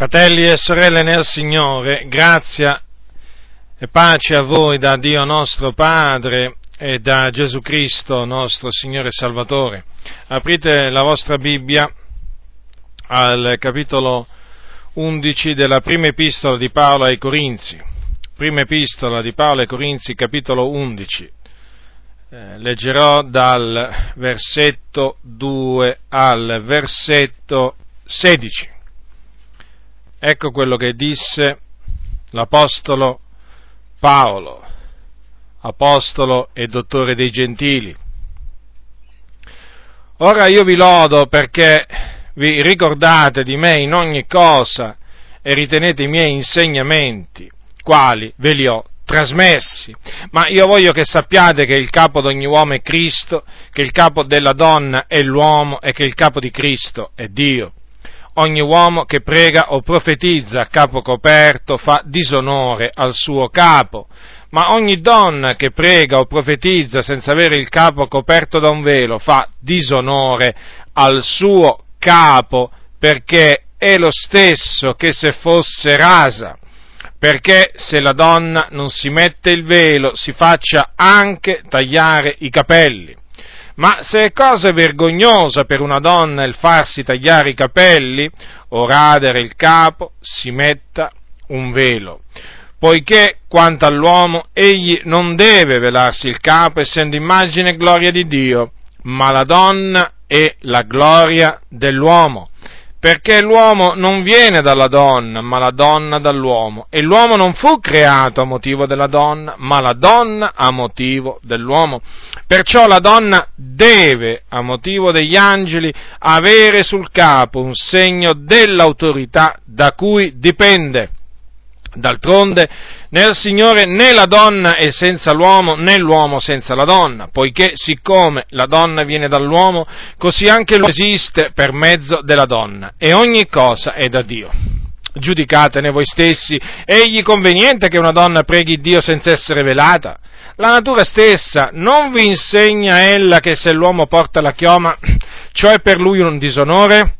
Fratelli e sorelle nel Signore, grazia e pace a voi da Dio nostro Padre e da Gesù Cristo nostro Signore e Salvatore. Aprite la vostra Bibbia al capitolo 11 della prima epistola di Paolo ai Corinzi. Prima epistola di Paolo ai Corinzi, capitolo 11. Eh, leggerò dal versetto 2 al versetto 16. Ecco quello che disse l'Apostolo Paolo, Apostolo e Dottore dei Gentili. Ora io vi lodo perché vi ricordate di me in ogni cosa e ritenete i miei insegnamenti, quali ve li ho trasmessi. Ma io voglio che sappiate che il capo di ogni uomo è Cristo, che il capo della donna è l'uomo e che il capo di Cristo è Dio ogni uomo che prega o profetizza a capo coperto fa disonore al suo capo, ma ogni donna che prega o profetizza senza avere il capo coperto da un velo fa disonore al suo capo, perché è lo stesso che se fosse rasa. Perché se la donna non si mette il velo si faccia anche tagliare i capelli. Ma se è cosa vergognosa per una donna il farsi tagliare i capelli o radere il capo, si metta un velo. Poiché, quanto all'uomo, egli non deve velarsi il capo, essendo immagine e gloria di Dio, ma la donna è la gloria dell'uomo perché l'uomo non viene dalla donna, ma la donna dall'uomo, e l'uomo non fu creato a motivo della donna, ma la donna a motivo dell'uomo. Perciò la donna deve, a motivo degli angeli, avere sul capo un segno dell'autorità da cui dipende. D'altronde, nel Signore né la donna è senza l'uomo, né l'uomo senza la donna, poiché siccome la donna viene dall'uomo, così anche l'uomo esiste per mezzo della donna, e ogni cosa è da Dio. Giudicatene voi stessi, egli conveniente che una donna preghi Dio senza essere velata? La natura stessa non vi insegna ella che se l'uomo porta la chioma, ciò è per lui un disonore?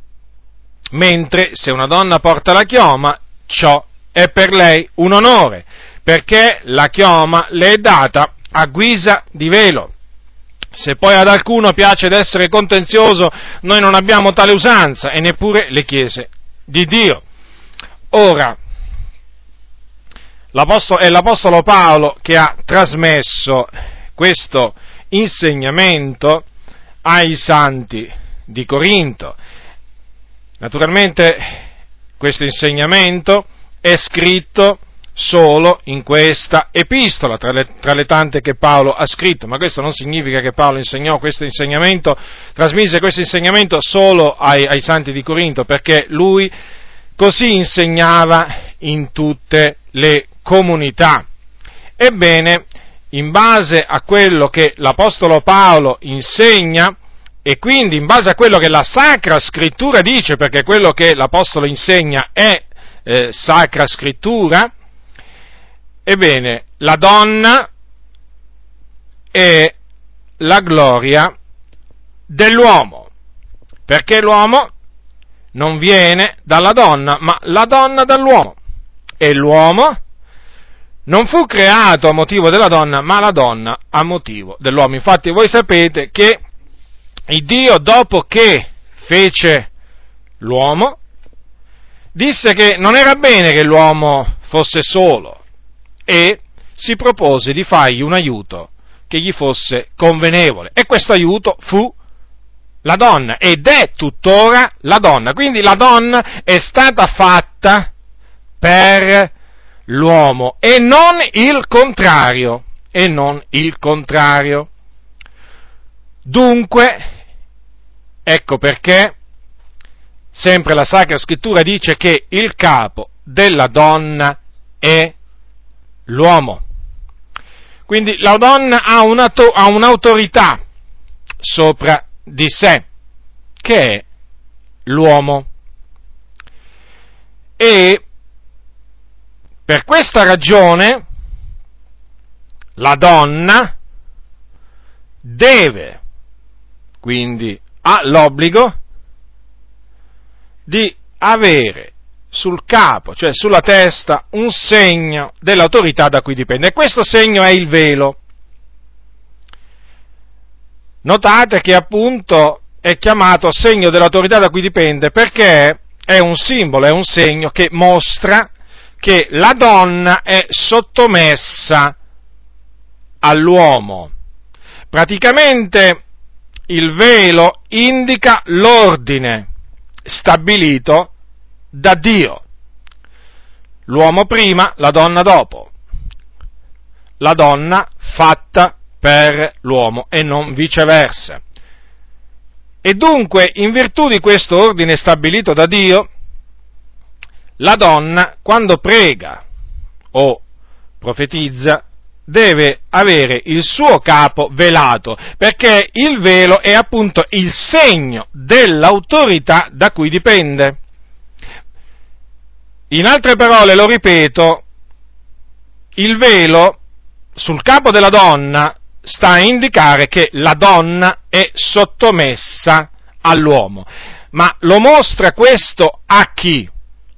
Mentre se una donna porta la chioma, ciò è per lei un onore perché la chioma le è data a guisa di velo. Se poi ad alcuno piace d'essere contenzioso, noi non abbiamo tale usanza e neppure le chiese di Dio. Ora, è l'Apostolo Paolo che ha trasmesso questo insegnamento ai santi di Corinto. Naturalmente questo insegnamento è scritto solo in questa epistola, tra le, tra le, tante che Paolo ha scritto, ma questo non significa che Paolo insegnò questo insegnamento, trasmise questo insegnamento solo ai, ai santi di Corinto, perché lui così insegnava in tutte le comunità. Ebbene, in base a quello che l'Apostolo Paolo insegna, e quindi in base a quello che la Sacra Scrittura dice, perché quello che l'Apostolo insegna è eh, Sacra Scrittura, Ebbene, la donna è la gloria dell'uomo, perché l'uomo non viene dalla donna, ma la donna dall'uomo. E l'uomo non fu creato a motivo della donna, ma la donna a motivo dell'uomo. Infatti voi sapete che il Dio, dopo che fece l'uomo, disse che non era bene che l'uomo fosse solo, e si propose di fargli un aiuto che gli fosse convenevole. E questo aiuto fu la donna ed è tuttora la donna. Quindi la donna è stata fatta per l'uomo e non il contrario. E non il contrario. Dunque, ecco perché sempre la Sacra Scrittura dice che il capo della donna è l'uomo. Quindi la donna ha, un'autorità sopra di sé, che è l'uomo. E per questa ragione la donna deve, quindi ha l'obbligo di avere sul capo, cioè sulla testa, un segno dell'autorità da cui dipende. E questo segno è il velo. Notate che appunto è chiamato segno dell'autorità da cui dipende perché è un simbolo, è un segno che mostra che la donna è sottomessa all'uomo. Praticamente il velo indica l'ordine stabilito da Dio. L'uomo prima, la donna dopo. La donna fatta per l'uomo e non viceversa. E dunque, in virtù di questo ordine stabilito da Dio, la donna, quando prega o profetizza, deve avere il suo capo velato, perché il velo è appunto il segno dell'autorità da cui dipende. In altre parole, lo ripeto, il velo sul capo della donna sta a indicare che la donna è sottomessa all'uomo. Ma lo mostra questo a chi?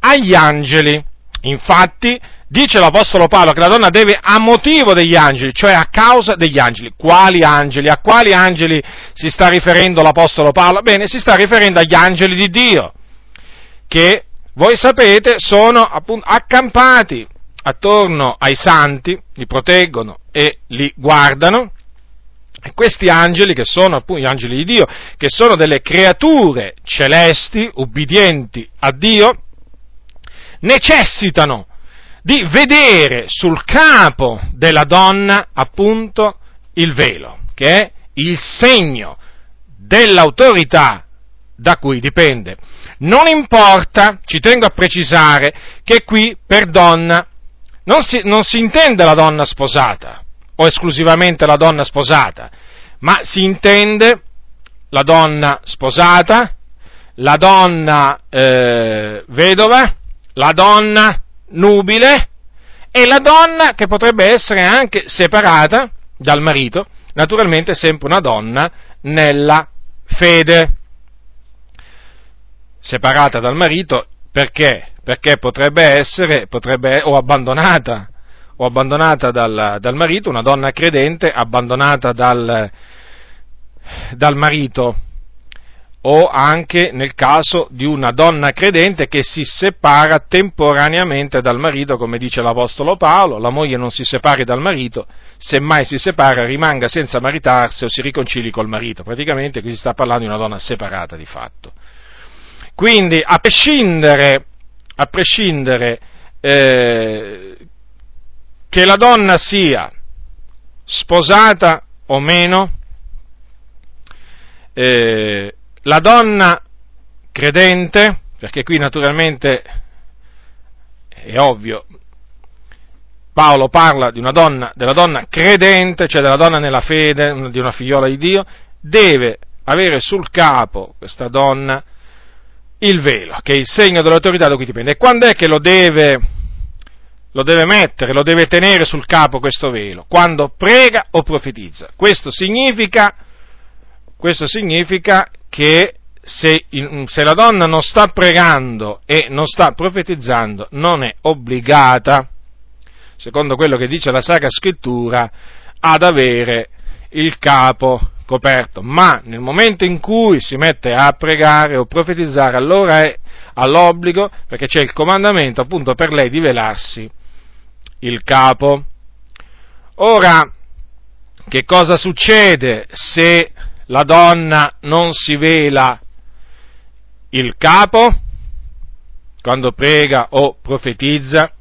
Agli angeli. Infatti, dice l'Apostolo Paolo che la donna deve a motivo degli angeli, cioè a causa degli angeli. Quali angeli? A quali angeli si sta riferendo l'Apostolo Paolo? Bene, si sta riferendo agli angeli di Dio, che voi sapete sono appunto accampati attorno ai santi, li proteggono e li guardano. E questi angeli, che sono appunto gli angeli di Dio, che sono delle creature celesti, ubbidienti a Dio, necessitano di vedere sul capo della donna appunto il velo, che è il segno dell'autorità da cui dipende. Non importa, ci tengo a precisare, che qui per donna non si, non si intende la donna sposata o esclusivamente la donna sposata, ma si intende la donna sposata, la donna eh, vedova, la donna nubile e la donna che potrebbe essere anche separata dal marito, naturalmente sempre una donna nella fede. Separata dal marito perché? Perché potrebbe essere, potrebbe, o abbandonata, o abbandonata dal, dal, marito, una donna credente abbandonata dal, dal marito o anche nel caso di una donna credente che si separa temporaneamente dal marito, come dice l'Apostolo Paolo, la moglie non si separi dal marito, semmai si separa rimanga senza maritarsi o si riconcili col marito. Praticamente qui si sta parlando di una donna separata di fatto. Quindi, a prescindere, a prescindere eh, che la donna sia sposata o meno, eh, la donna credente, perché qui naturalmente è ovvio, Paolo parla donna, della donna credente, cioè della donna nella fede, di una figliola di Dio, deve avere sul capo questa donna il velo, che è il segno dell'autorità da cui dipende. E quando è che lo deve, lo deve mettere, lo deve tenere sul capo questo velo? Quando prega o profetizza. Questo significa, questo significa che se, se, la donna non sta pregando e non sta profetizzando, non è obbligata, secondo quello che dice la Sacra Scrittura, ad avere il capo coperto, ma nel momento in cui si mette a pregare o profetizzare, allora è all'obbligo, perché c'è il comandamento appunto per lei di velarsi il capo. Ora, che cosa succede se la donna non si vela il capo quando prega o profetizza,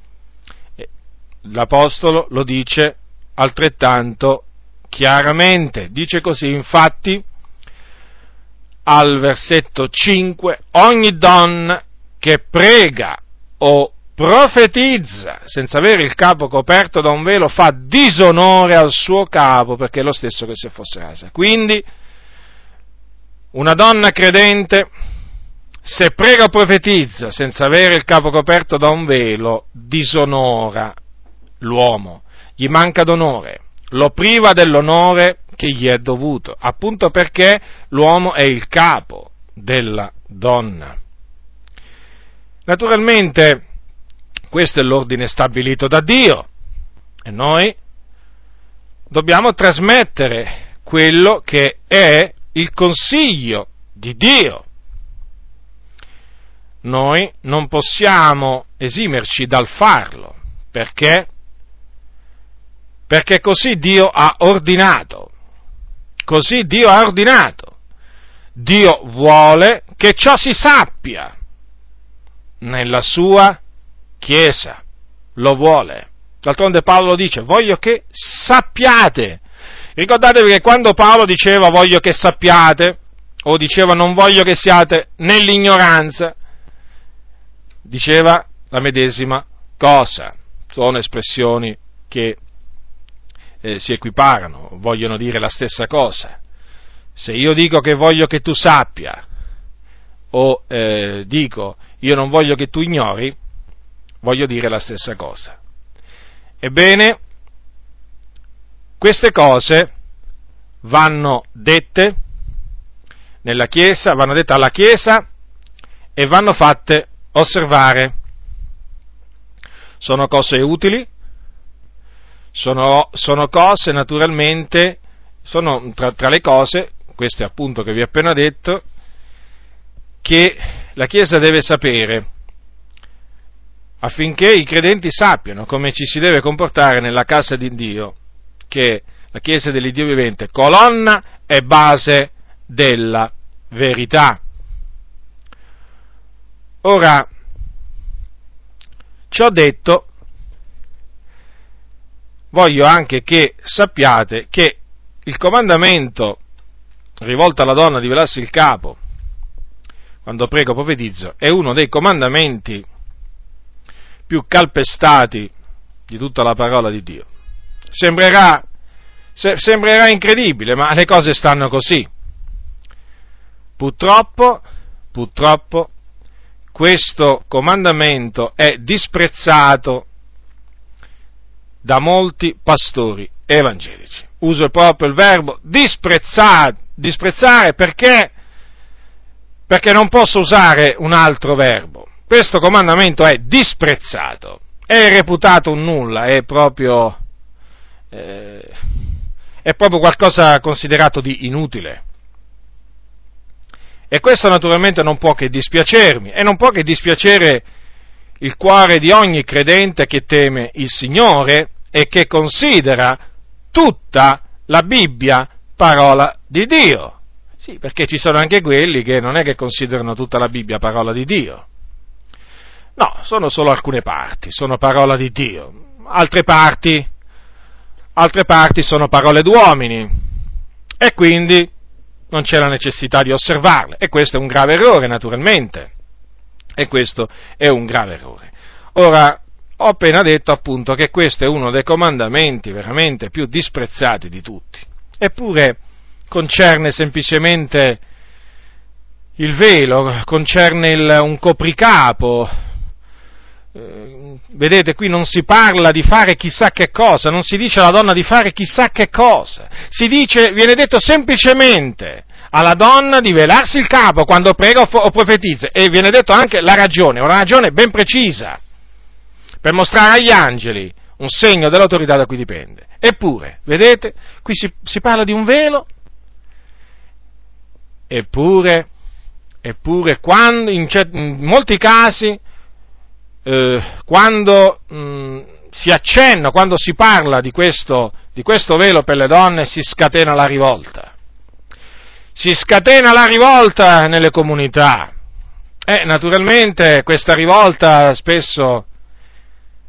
l'Apostolo lo dice altrettanto chiaramente. Dice così, infatti, al versetto 5, ogni donna che prega o profetizza senza avere il capo coperto da un velo fa disonore al suo capo perché è lo stesso che se fosse rasa. Quindi una donna credente, se prega o profetizza senza avere il capo coperto da un velo, disonora l'uomo, gli manca d'onore, lo priva dell'onore che gli è dovuto, appunto perché l'uomo è il capo della donna. Naturalmente questo è l'ordine stabilito da Dio e noi dobbiamo trasmettere quello che è il consiglio di Dio. Noi non possiamo esimerci dal farlo, perché? Perché così Dio ha ordinato, così Dio ha ordinato. Dio vuole che ciò si sappia nella sua Chiesa, lo vuole. D'altronde Paolo dice, voglio che sappiate. Ricordatevi che quando Paolo diceva voglio che sappiate, o diceva non voglio che siate nell'ignoranza, diceva la medesima cosa. Sono espressioni che eh, si equiparano, vogliono dire la stessa cosa. Se io dico che voglio che tu sappia, o eh, dico io non voglio che tu ignori, voglio dire la stessa cosa. Ebbene, queste cose vanno dette nella Chiesa, vanno dette alla Chiesa e vanno fatte osservare. Sono cose utili, sono, sono cose naturalmente, sono tra, tra le cose, queste appunto che vi ho appena detto, che la Chiesa deve sapere affinché i credenti sappiano come ci si deve comportare nella casa di Dio, che la Chiesa dell'Iddio vivente, colonna e base della verità. Ora, ciò detto, voglio anche che sappiate che il comandamento rivolto alla donna di velarsi il capo quando prego profetizzo è uno dei comandamenti più calpestati di tutta la parola di Dio. Sembrerà, se, sembrerà incredibile, ma le cose stanno così. Purtroppo, purtroppo, questo comandamento è disprezzato da molti pastori evangelici. Uso proprio il verbo disprezzare, disprezzare perché, perché non posso usare un altro verbo questo comandamento è disprezzato, è reputato un nulla, è proprio, eh, è proprio qualcosa considerato di inutile. E questo naturalmente non può che dispiacermi, e non può che dispiacere il cuore di ogni credente che teme il Signore e che considera tutta la Bibbia parola di Dio. Sì, perché ci sono anche quelli che non è che considerano tutta la Bibbia parola di Dio. No, sono solo alcune parti, sono parola di Dio. Altre parti, altre parti sono parole d'uomini. E quindi non c'è la necessità di osservarle. E questo è un grave errore, naturalmente. E questo è un grave errore. Ora, ho appena detto appunto che questo è uno dei comandamenti veramente più disprezzati di tutti. Eppure concerne semplicemente il velo, concerne il, un copricapo, vedete, qui non si parla di fare chissà che cosa, non si dice alla donna di fare chissà che cosa, si dice, viene detto semplicemente alla donna di velarsi il capo quando prega o profetizza e viene detto anche la ragione, una ragione ben precisa, per mostrare agli angeli un segno dell'autorità da cui dipende. Eppure, vedete, qui si, si parla di un velo, eppure, eppure quando, in, in molti casi, eh, quando mh, mm, si accenna, quando si parla di questo, di questo velo per le donne, si scatena la rivolta. Si scatena la rivolta nelle comunità. E naturalmente questa rivolta spesso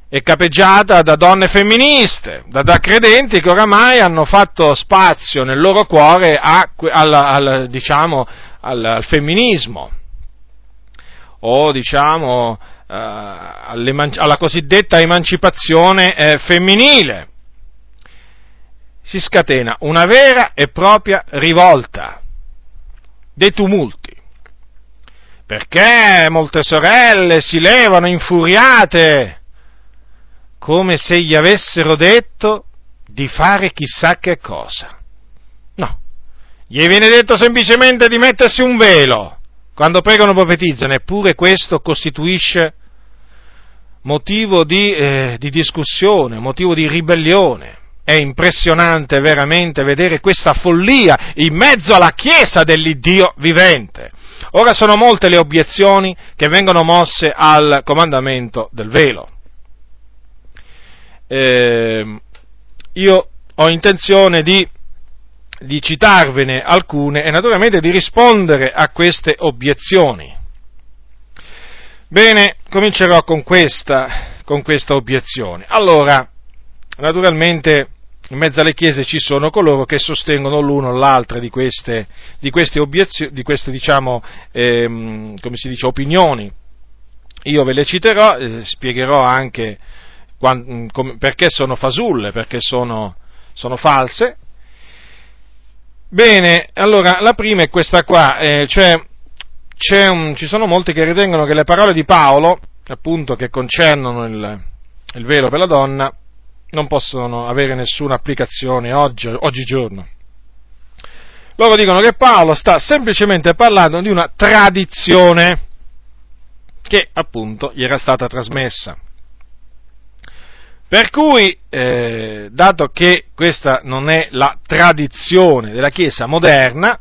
è capeggiata da donne femministe, da, da, credenti che oramai hanno fatto spazio nel loro cuore a, al, al, diciamo, al, al femminismo o diciamo eh, alla cosiddetta emancipazione eh, femminile. Si scatena una vera e propria rivolta, dei tumulti, perché molte sorelle si levano infuriate come se gli avessero detto di fare chissà che cosa. No, gli viene detto semplicemente di mettersi un velo, quando pregano profetizzano, eppure questo costituisce motivo di, eh, di discussione, motivo di ribellione. È impressionante veramente vedere questa follia in mezzo alla Chiesa dell'Iddio vivente. Ora sono molte le obiezioni che vengono mosse al comandamento del velo. Eh, io ho intenzione di, di citarvene alcune e naturalmente di rispondere a queste obiezioni. Bene, comincerò con questa, con questa obiezione. Allora, naturalmente in mezzo alle chiese ci sono coloro che sostengono l'uno o l'altra di queste, di queste obiezioni, di queste, diciamo, ehm, come si dice, opinioni. Io ve le citerò, eh, spiegherò anche quando, com, perché sono fasulle, perché sono, sono false. Bene, allora la prima è questa qua, eh, cioè un, ci sono molti che ritengono che le parole di Paolo, appunto, che concernono il, il velo per la donna, non possono avere nessuna applicazione oggi, oggigiorno. Loro dicono che Paolo sta semplicemente parlando di una tradizione che appunto gli era stata trasmessa. Per cui, eh, dato che questa non è la tradizione della Chiesa moderna,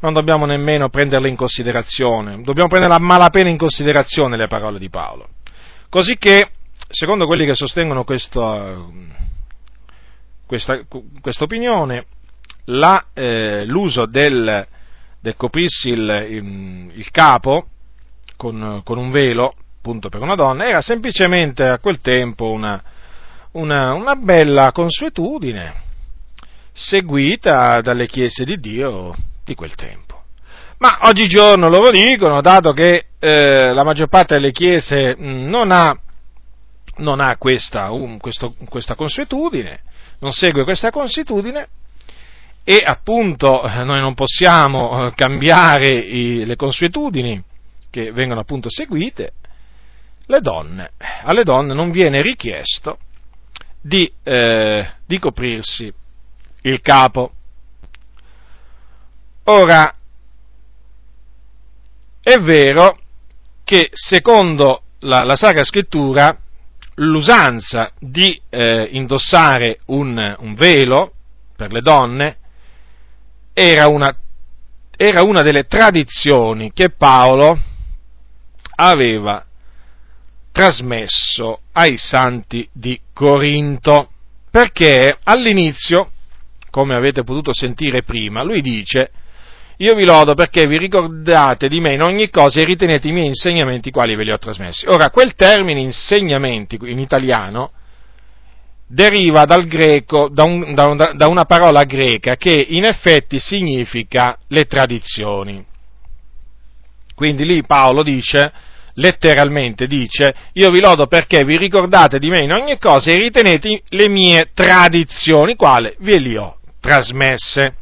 non dobbiamo nemmeno prenderle in considerazione, dobbiamo prendere a malapena in considerazione le parole di Paolo. Così che, secondo quelli che sostengono questa, questa, opinione, eh, l'uso del, del coprirsi il, il, il capo con, con, un velo, appunto per una donna, era semplicemente a quel tempo una, una, una bella consuetudine seguita dalle chiese di Dio di quel tempo. Ma oggigiorno loro dicono, dato che eh, la maggior parte delle chiese mh, non ha, non ha questa, um, questo, questa consuetudine, non segue questa consuetudine, e appunto noi non possiamo eh, cambiare i, le consuetudini che vengono appunto seguite, le donne, alle donne non viene richiesto di, eh, di coprirsi il capo. Ora, è vero che secondo la, la Sacra Scrittura l'usanza di eh, indossare un, un, velo per le donne era una, era una delle tradizioni che Paolo aveva trasmesso ai santi di Corinto, perché all'inizio, come avete potuto sentire prima, lui dice io vi lodo perché vi ricordate di me in ogni cosa e ritenete i miei insegnamenti quali ve li ho trasmessi. Ora, quel termine insegnamenti in italiano deriva dal greco, da, un, da, da una parola greca che in effetti significa le tradizioni. Quindi lì Paolo dice, letteralmente dice, io vi lodo perché vi ricordate di me in ogni cosa e ritenete le mie tradizioni, quale ve li ho trasmesse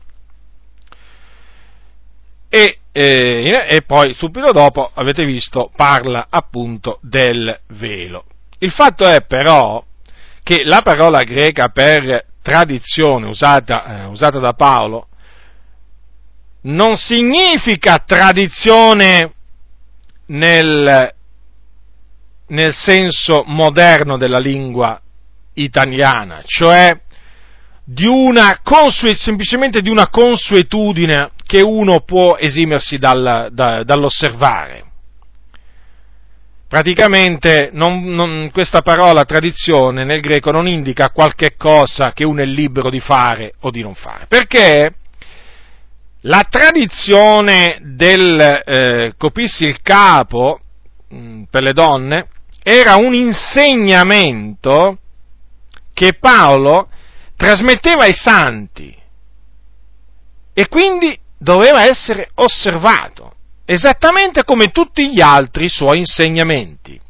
e, eh, e poi subito dopo, avete visto, parla appunto del velo. Il fatto è però che la parola greca per tradizione usata, eh, usata da Paolo non significa tradizione nel, nel senso moderno della lingua italiana, cioè di una consue, semplicemente di una consuetudine che uno può esimersi dal, da, dall'osservare. Praticamente non, non, questa parola tradizione nel greco non indica qualche cosa che uno è libero di fare o di non fare, perché la tradizione del eh, copirsi il capo mh, mm, per le donne era un insegnamento che Paolo trasmetteva ai santi e quindi doveva essere osservato, esattamente come tutti gli altri suoi insegnamenti.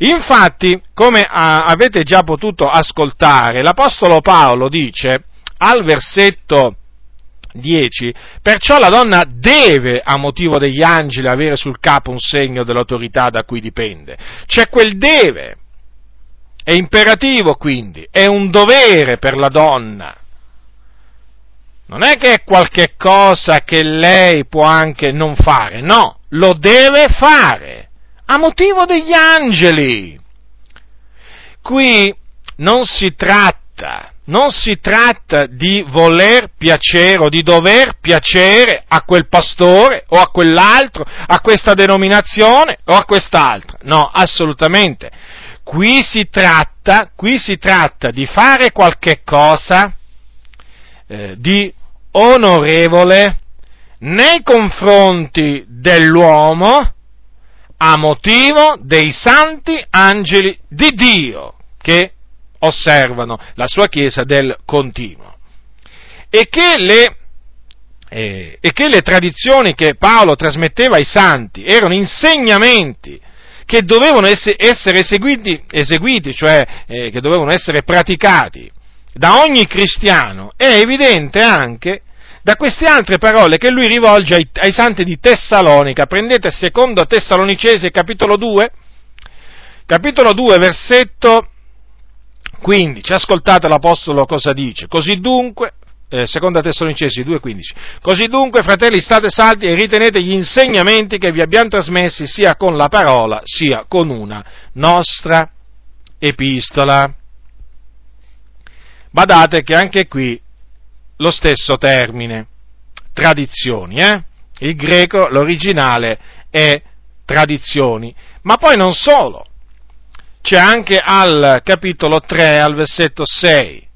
Infatti, come avete già potuto ascoltare, l'Apostolo Paolo dice al versetto 10, perciò la donna deve, a motivo degli angeli, avere sul capo un segno dell'autorità da cui dipende. C'è quel deve, è imperativo quindi, è un dovere per la donna. Non è che è qualche cosa che lei può anche non fare, no, lo deve fare, a motivo degli angeli. Qui non si tratta, non si tratta di voler piacere o di dover piacere a quel pastore o a quell'altro, a questa denominazione o a quest'altra, no, assolutamente. Qui si tratta, qui si tratta di fare qualche cosa eh, di onorevole nei confronti dell'uomo a motivo dei santi angeli di Dio che osservano la sua Chiesa del continuo. E che le, eh, e che le tradizioni che Paolo trasmetteva ai santi erano insegnamenti che dovevano essere, eseguiti, eseguiti, cioè eh, che dovevano essere praticati da ogni cristiano, è evidente anche da queste altre parole che lui rivolge ai, ai santi di Tessalonica. Prendete secondo Tessalonicesi capitolo 2, capitolo 2 versetto 15. Ascoltate l'Apostolo cosa dice. Così dunque, eh, seconda Tessalonicesi 2,15. Così dunque, fratelli, state saldi e ritenete gli insegnamenti che vi abbiamo trasmessi sia con la parola sia con una nostra epistola. Badate che anche qui lo stesso termine, tradizioni, eh? Il greco, l'originale è tradizioni, ma poi non solo, c'è anche al capitolo 3, al versetto 6,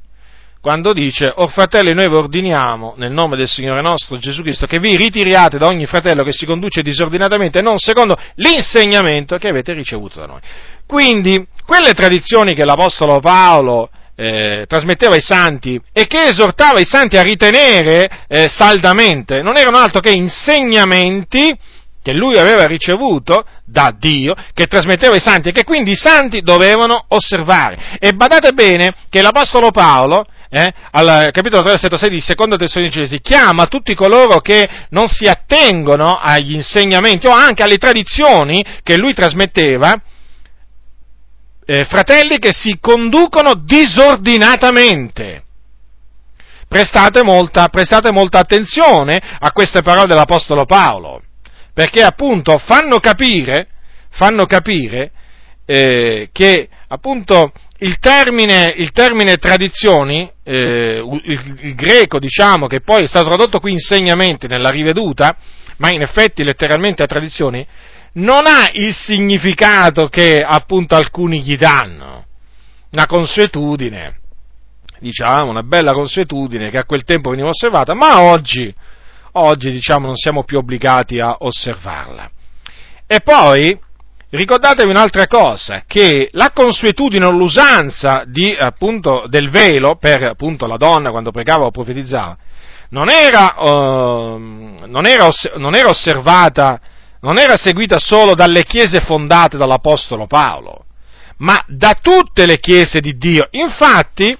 quando dice, o fratelli, noi vi ordiniamo, nel nome del Signore nostro Gesù Cristo, che vi ritiriate da ogni fratello che si conduce disordinatamente, non secondo l'insegnamento che avete ricevuto da noi. Quindi, quelle tradizioni che l'Apostolo Paolo eh, trasmetteva ai santi e che esortava i santi a ritenere eh, saldamente, non erano altro che insegnamenti che lui aveva ricevuto da Dio, che trasmetteva ai santi e che quindi i santi dovevano osservare. E badate bene che l'Apostolo Paolo, eh, al capitolo 3, versetto 6 di secondo Tessalonicesi, chiama tutti coloro che non si attengono agli insegnamenti o anche alle tradizioni che lui trasmetteva, eh, fratelli che si conducono disordinatamente. Prestate molta, prestate molta attenzione a queste parole dell'Apostolo Paolo, perché appunto fanno capire, fanno capire eh, che appunto il termine, il termine tradizioni, eh, il, il, greco diciamo che poi è stato tradotto qui insegnamenti nella riveduta, ma in effetti letteralmente a tradizioni, non ha il significato che appunto alcuni gli danno, una consuetudine, diciamo, una bella consuetudine che a quel tempo veniva osservata, ma oggi, oggi diciamo, non siamo più obbligati a osservarla. E poi, ricordatevi un'altra cosa, che la consuetudine o l'usanza di, appunto, del velo per appunto, la donna quando pregava o profetizzava, non era, uh, non era, non era osservata non era seguita solo dalle chiese fondate dall'Apostolo Paolo, ma da tutte le chiese di Dio. Infatti,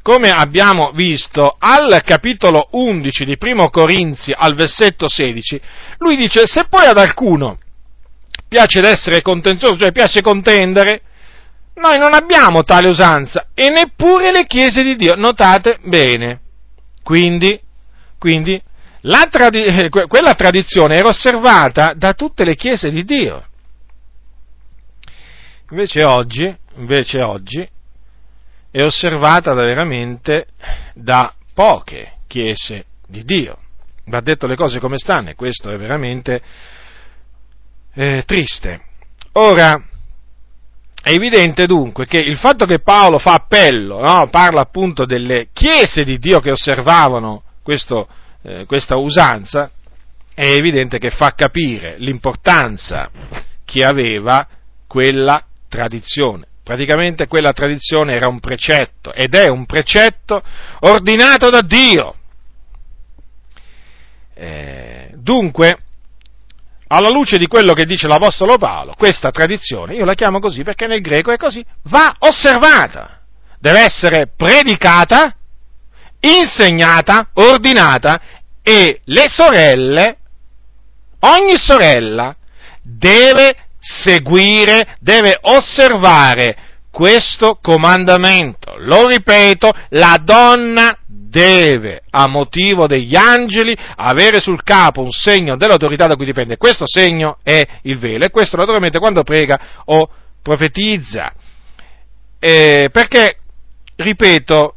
come abbiamo visto al capitolo 11 di Primo Corinzi al versetto 16, lui dice se poi ad alcuno piace essere contenzioso, cioè piace contendere, noi non abbiamo tale usanza e neppure le chiese di Dio. Notate bene. Quindi, quindi tradi- eh, quella tradizione era osservata da tutte le chiese di Dio. Invece oggi, invece oggi è osservata da veramente da poche chiese di Dio. Va detto le cose come stanno e questo è veramente eh, triste. Ora, è evidente dunque che il fatto che Paolo fa appello, no? parla appunto delle chiese di Dio che osservavano questo eh, questa usanza, è evidente che fa capire l'importanza che aveva quella tradizione. Praticamente quella tradizione era un precetto ed è un precetto ordinato da Dio. Eh, dunque, alla luce di quello che dice l'Apostolo Paolo, questa tradizione, io la chiamo così perché nel greco è così, va osservata, deve essere predicata insegnata, ordinata e le sorelle, ogni sorella deve seguire, deve osservare questo comandamento. Lo ripeto, la donna deve, a motivo degli angeli, avere sul capo un segno dell'autorità da cui dipende. Questo segno è il velo e questo naturalmente quando prega o profetizza. Eh, perché, ripeto,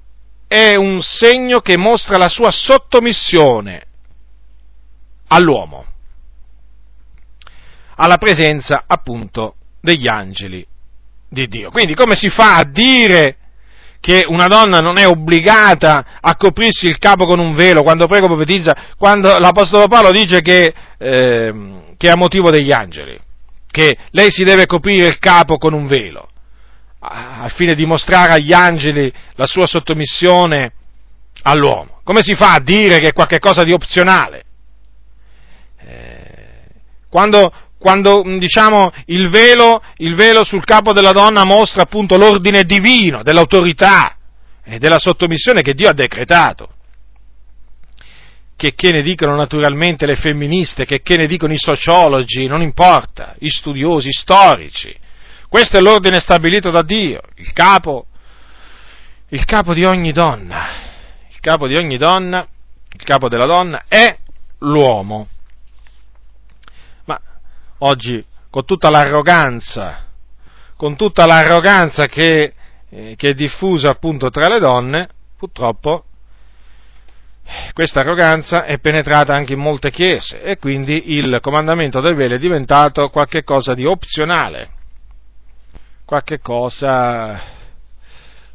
è un segno che mostra la sua sottomissione all'uomo, alla presenza appunto degli angeli di Dio. Quindi come si fa a dire che una donna non è obbligata a coprirsi il capo con un velo quando prego profetizza, quando l'Apostolo Paolo dice che, eh, che è a motivo degli angeli, che lei si deve coprire il capo con un velo, al fine di mostrare agli angeli la sua sottomissione all'uomo. Come si fa a dire che è qualcosa di opzionale? Eh, quando, quando diciamo, il, velo, il velo sul capo della donna mostra appunto l'ordine divino, dell'autorità e della sottomissione che Dio ha decretato. Che, che ne dicono naturalmente le femministe, che, che ne dicono i sociologi, non importa, i studiosi, i storici. Questo è l'ordine stabilito da Dio, il capo, il capo di ogni donna, il capo di ogni donna, il capo della donna è l'uomo oggi con tutta l'arroganza, con tutta l'arroganza che, eh, che è diffusa appunto tra le donne, purtroppo questa arroganza è penetrata anche in molte chiese e quindi il comandamento del velo è diventato qualcosa di opzionale, qualche cosa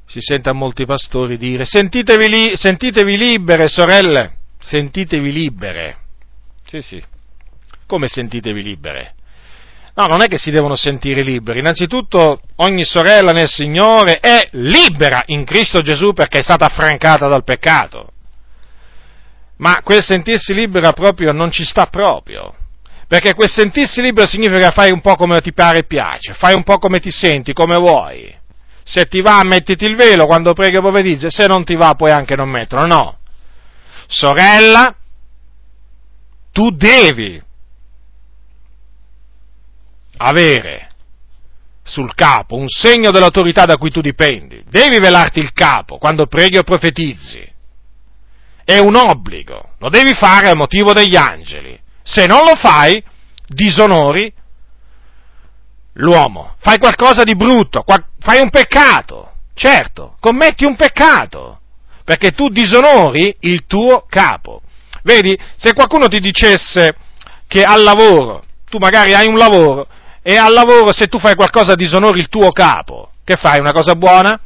si sente a molti pastori dire sentitevi, li, sentitevi libere sorelle, sentitevi libere. Sì, sì come sentitevi libere? No, non è che si devono sentire liberi. Innanzitutto ogni sorella nel Signore è libera in Cristo Gesù perché è stata affrancata dal peccato. Ma quel sentirsi libera proprio non ci sta proprio. Perché quel sentirsi libera significa fai un po' come ti pare e piace, fai un po' come ti senti, come vuoi. Se ti va, mettiti il velo quando preghi o profetizzi, se non ti va puoi anche non metterlo. No. Sorella, tu devi avere sul capo un segno dell'autorità da cui tu dipendi, devi velarti il capo quando preghi o profetizzi. È un obbligo, lo devi fare a motivo degli angeli. Se non lo fai, disonori l'uomo, fai qualcosa di brutto, fai un peccato, certo, commetti un peccato, perché tu disonori il tuo capo. Vedi, se qualcuno ti dicesse che al lavoro, tu magari hai un lavoro, e al lavoro se tu fai qualcosa disonori il tuo capo, che fai? Una cosa buona?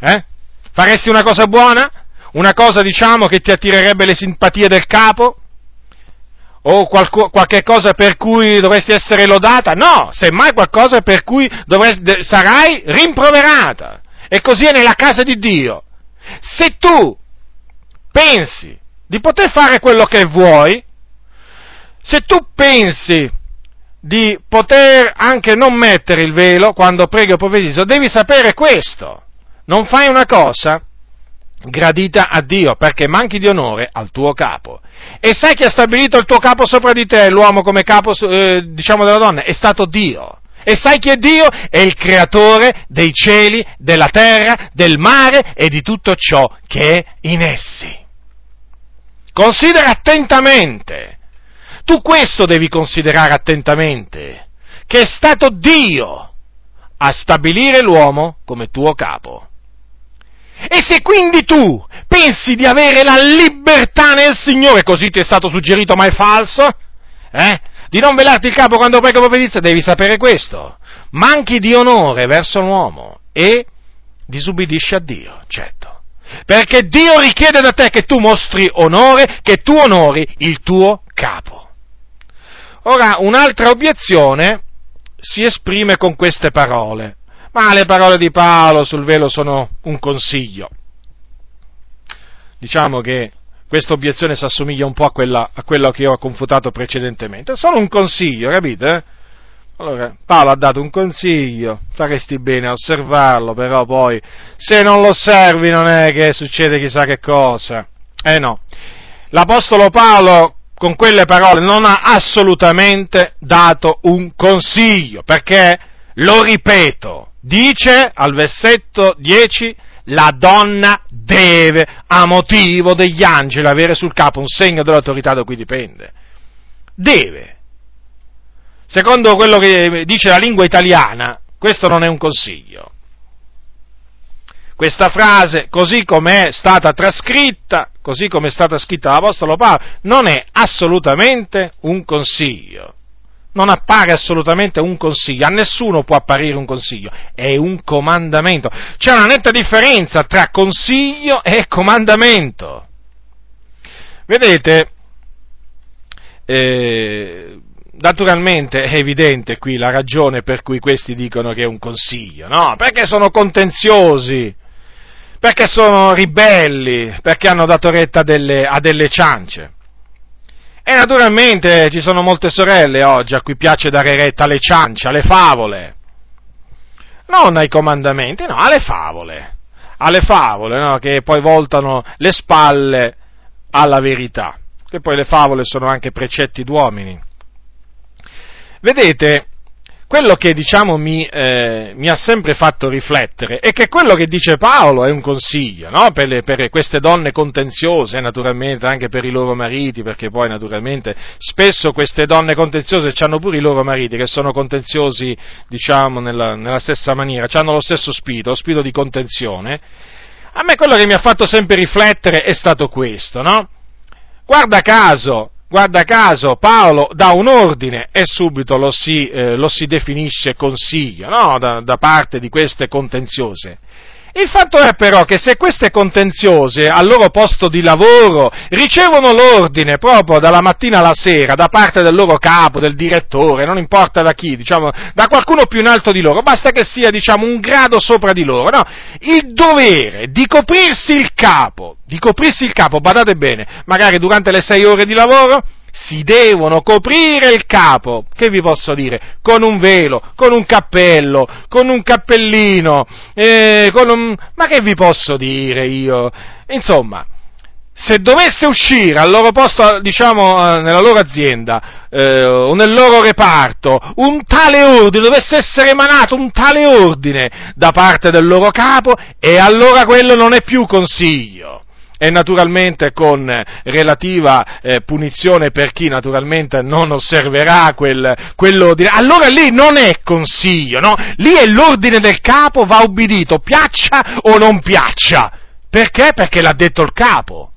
Eh? Faresti una cosa buona? Una cosa, diciamo, che ti attirerebbe le simpatie del capo? O qualco, qualche cosa per cui dovresti essere lodata? No, semmai qualcosa per cui dovresti, sarai rimproverata. E così è nella casa di Dio. Se tu pensi di poter fare quello che vuoi, se tu pensi di poter anche non mettere il velo quando preghi o profetizzo, devi sapere questo. Non fai una cosa gradita a Dio perché manchi di onore al tuo capo. E sai chi ha stabilito il tuo capo sopra di te, l'uomo come capo, eh, diciamo, della donna? È stato Dio. E sai chi è Dio? È il creatore dei cieli, della terra, del mare e di tutto ciò che è in essi. Considera attentamente tu questo devi considerare attentamente, che è stato Dio a stabilire l'uomo come tuo capo. E se quindi tu pensi di avere la libertà nel Signore, così ti è stato suggerito ma è falso, eh? di non velarti il capo quando prego profetizia, devi sapere questo. Manchi di onore verso l'uomo e disubbidisci a Dio, certo. Perché Dio richiede da te che tu mostri onore, che tu onori il tuo capo. Ora, un'altra obiezione si esprime con queste parole, ma le parole di Paolo sul velo sono un consiglio. Diciamo che questa obiezione si assomiglia un po' a, quella, a quello che io ho confutato precedentemente. Sono un consiglio, capite? Allora, Paolo ha dato un consiglio, faresti bene a osservarlo, però poi se non lo osservi non è che succede chissà che cosa. Eh no. L'Apostolo Paolo con quelle parole non ha assolutamente dato un consiglio, perché, lo ripeto, dice al versetto 10, la donna deve, a motivo degli angeli, avere sul capo un segno dell'autorità da cui dipende. Deve. Secondo quello che dice la lingua italiana, questo non è un consiglio. Questa frase, così come è stata trascritta, così come è stata scritta dall'Apostolo Paolo, non è assolutamente un consiglio. Non appare assolutamente un consiglio, a nessuno può apparire un consiglio, è un comandamento. C'è una netta differenza tra consiglio e comandamento. Vedete, eh, naturalmente è evidente qui la ragione per cui questi dicono che è un consiglio, no? Perché sono contenziosi, perché sono ribelli, perché hanno dato retta a delle, a delle ciance. E naturalmente ci sono molte sorelle oggi a cui piace dare retta alle ciance, alle favole. Non ai comandamenti, no, alle favole. Alle favole, no, che poi voltano le spalle alla verità. Che poi le favole sono anche precetti d'uomini. Vedete, quello che diciamo mi, eh, mi, ha sempre fatto riflettere è che quello che dice Paolo è un consiglio no? per, le, per, queste donne contenziose, naturalmente anche per i loro mariti, perché poi naturalmente spesso queste donne contenziose hanno pure i loro mariti che sono contenziosi diciamo nella, nella stessa maniera, hanno lo stesso spirito, lo spirito di contenzione. A me quello che mi ha fatto sempre riflettere è stato questo, no? Guarda caso, guarda caso, Paolo dà un ordine e subito lo si, eh, lo si definisce consiglio no? da, da parte di queste contenziose. Il fatto è però che se queste contenziose al loro posto di lavoro ricevono l'ordine proprio dalla mattina alla sera da parte del loro capo, del direttore, non importa da chi, diciamo, da qualcuno più in alto di loro, basta che sia, diciamo, un grado sopra di loro, no? Il dovere di coprirsi il capo, di coprirsi il capo, badate bene, magari durante le sei ore di lavoro, si devono coprire il capo, che vi posso dire? Con un velo, con un cappello, con un cappellino, eh, con un... ma che vi posso dire io? Insomma, se dovesse uscire al loro posto, diciamo, eh, nella loro azienda eh, o nel loro reparto un tale ordine, dovesse essere emanato un tale ordine da parte del loro capo, e allora quello non è più consiglio e naturalmente con relativa eh, punizione per chi naturalmente non osserverà quel, quell'ordine. Allora lì non è consiglio, no? Lì è l'ordine del capo, va ubbidito, piaccia o non piaccia. Perché? Perché l'ha detto il capo.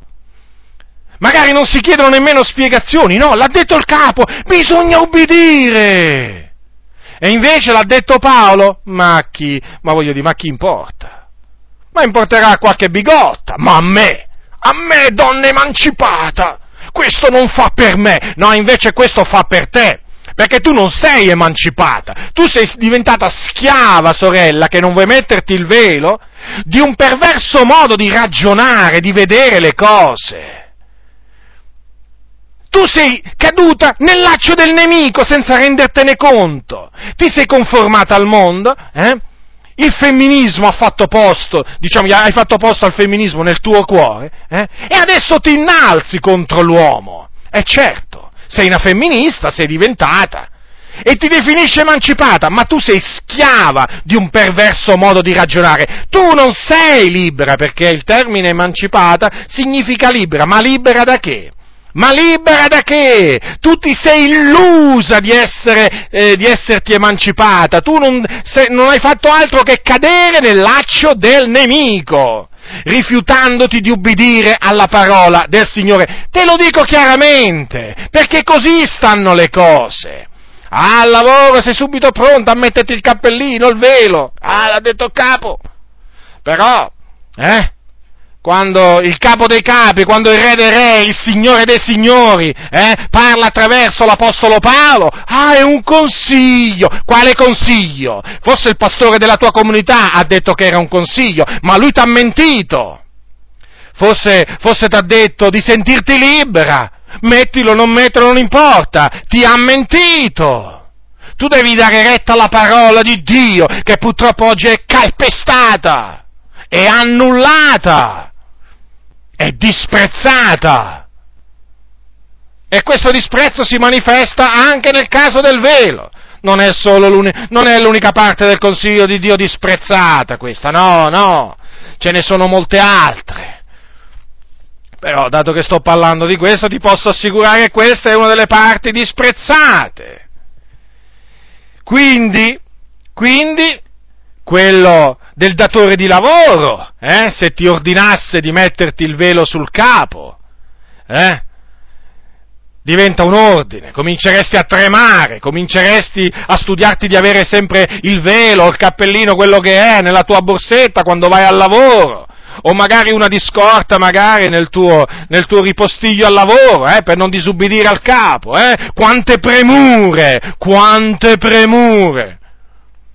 Magari non si chiedono nemmeno spiegazioni, no, l'ha detto il capo, bisogna ubbidire. E invece l'ha detto Paolo, ma chi, ma voglio dire, ma chi importa? Ma importerà qualche bigotta, ma a me, a me donna emancipata, questo non fa per me, no invece questo fa per te. Perché tu non sei emancipata, tu sei diventata schiava, sorella, che non vuoi metterti il velo, di un perverso modo di ragionare, di vedere le cose. Tu sei caduta nel laccio del nemico senza rendertene conto. Ti sei conformata al mondo, eh? Il femminismo ha fatto posto, diciamo, hai fatto posto al femminismo nel tuo cuore, eh? e adesso ti innalzi contro l'uomo. E certo, sei una femminista, sei diventata, e ti definisci emancipata, ma tu sei schiava di un perverso modo di ragionare. Tu non sei libera, perché il termine emancipata significa libera, ma libera da che? Ma libera da che? Tu ti sei illusa di, essere, eh, di esserti emancipata, tu non, se, non hai fatto altro che cadere nel laccio del nemico rifiutandoti di ubbidire alla parola del Signore. Te lo dico chiaramente, perché così stanno le cose. Al lavoro sei subito pronto a metterti il cappellino, il velo. Ah, l'ha detto capo. Però, eh? Quando il capo dei capi, quando il re dei re, il signore dei signori, eh, parla attraverso l'apostolo Paolo, ah, è un consiglio. Quale consiglio? Forse il pastore della tua comunità ha detto che era un consiglio, ma lui ti ha mentito. Forse, forse ti ha detto di sentirti libera. Mettilo, non metterlo, non importa. Ti ha mentito. Tu devi dare retta alla parola di Dio, che purtroppo oggi è calpestata, è annullata è disprezzata. E questo disprezzo si manifesta anche nel caso del velo. Non è, non è l'unica parte del consiglio di Dio disprezzata questa, no, no. ce ne sono molte altre. Però, dato che sto parlando di questo, ti posso assicurare che questa è una delle parti disprezzate. Quindi, quindi, quello del datore di lavoro, eh, se ti ordinasse di metterti il velo sul capo, eh, diventa un ordine, cominceresti a tremare, cominceresti a studiarti di avere sempre il velo, il cappellino, quello che è, nella tua borsetta quando vai al lavoro, o magari una discorta magari nel tuo, nel tuo ripostiglio al lavoro, eh, per non disubbidire al capo, eh? Quante premure, quante premure!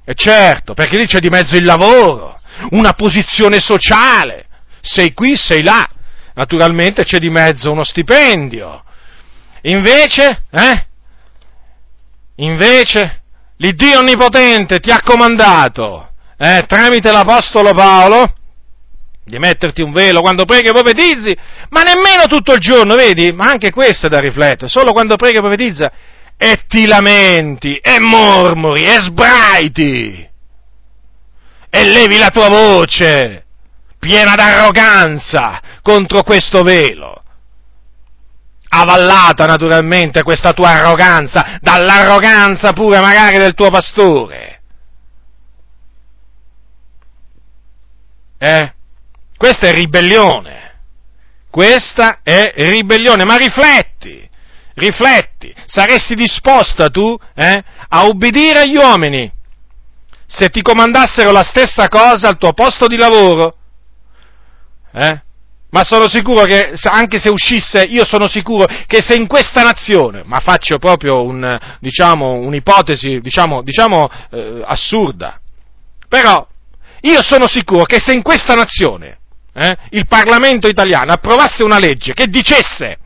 E certo, perché lì c'è di mezzo il lavoro, una posizione sociale, sei qui, sei là, naturalmente c'è di mezzo uno stipendio. Invece, eh? Invece, l'Iddio Onnipotente ti ha comandato, eh, tramite l'Apostolo Paolo, di metterti un velo quando preghi e profetizzi, ma nemmeno tutto il giorno, vedi? Ma anche questo è da riflettere, solo quando preghi e profetizza, e ti lamenti, e mormori, e sbraiti, e levi la tua voce, piena d'arroganza, contro questo velo. Avallata naturalmente questa tua arroganza, dall'arroganza pure magari del tuo pastore. Eh? Questa è ribellione. Questa è ribellione, ma rifletti, rifletti, saresti disposta tu eh, a ubbidire agli uomini se ti comandassero la stessa cosa al tuo posto di lavoro? Eh? Ma sono sicuro che, anche se uscisse, io sono sicuro che se in questa nazione, ma faccio proprio un, diciamo, un'ipotesi, diciamo, diciamo eh, assurda, però io sono sicuro che se in questa nazione eh, il Parlamento italiano approvasse una legge che dicesse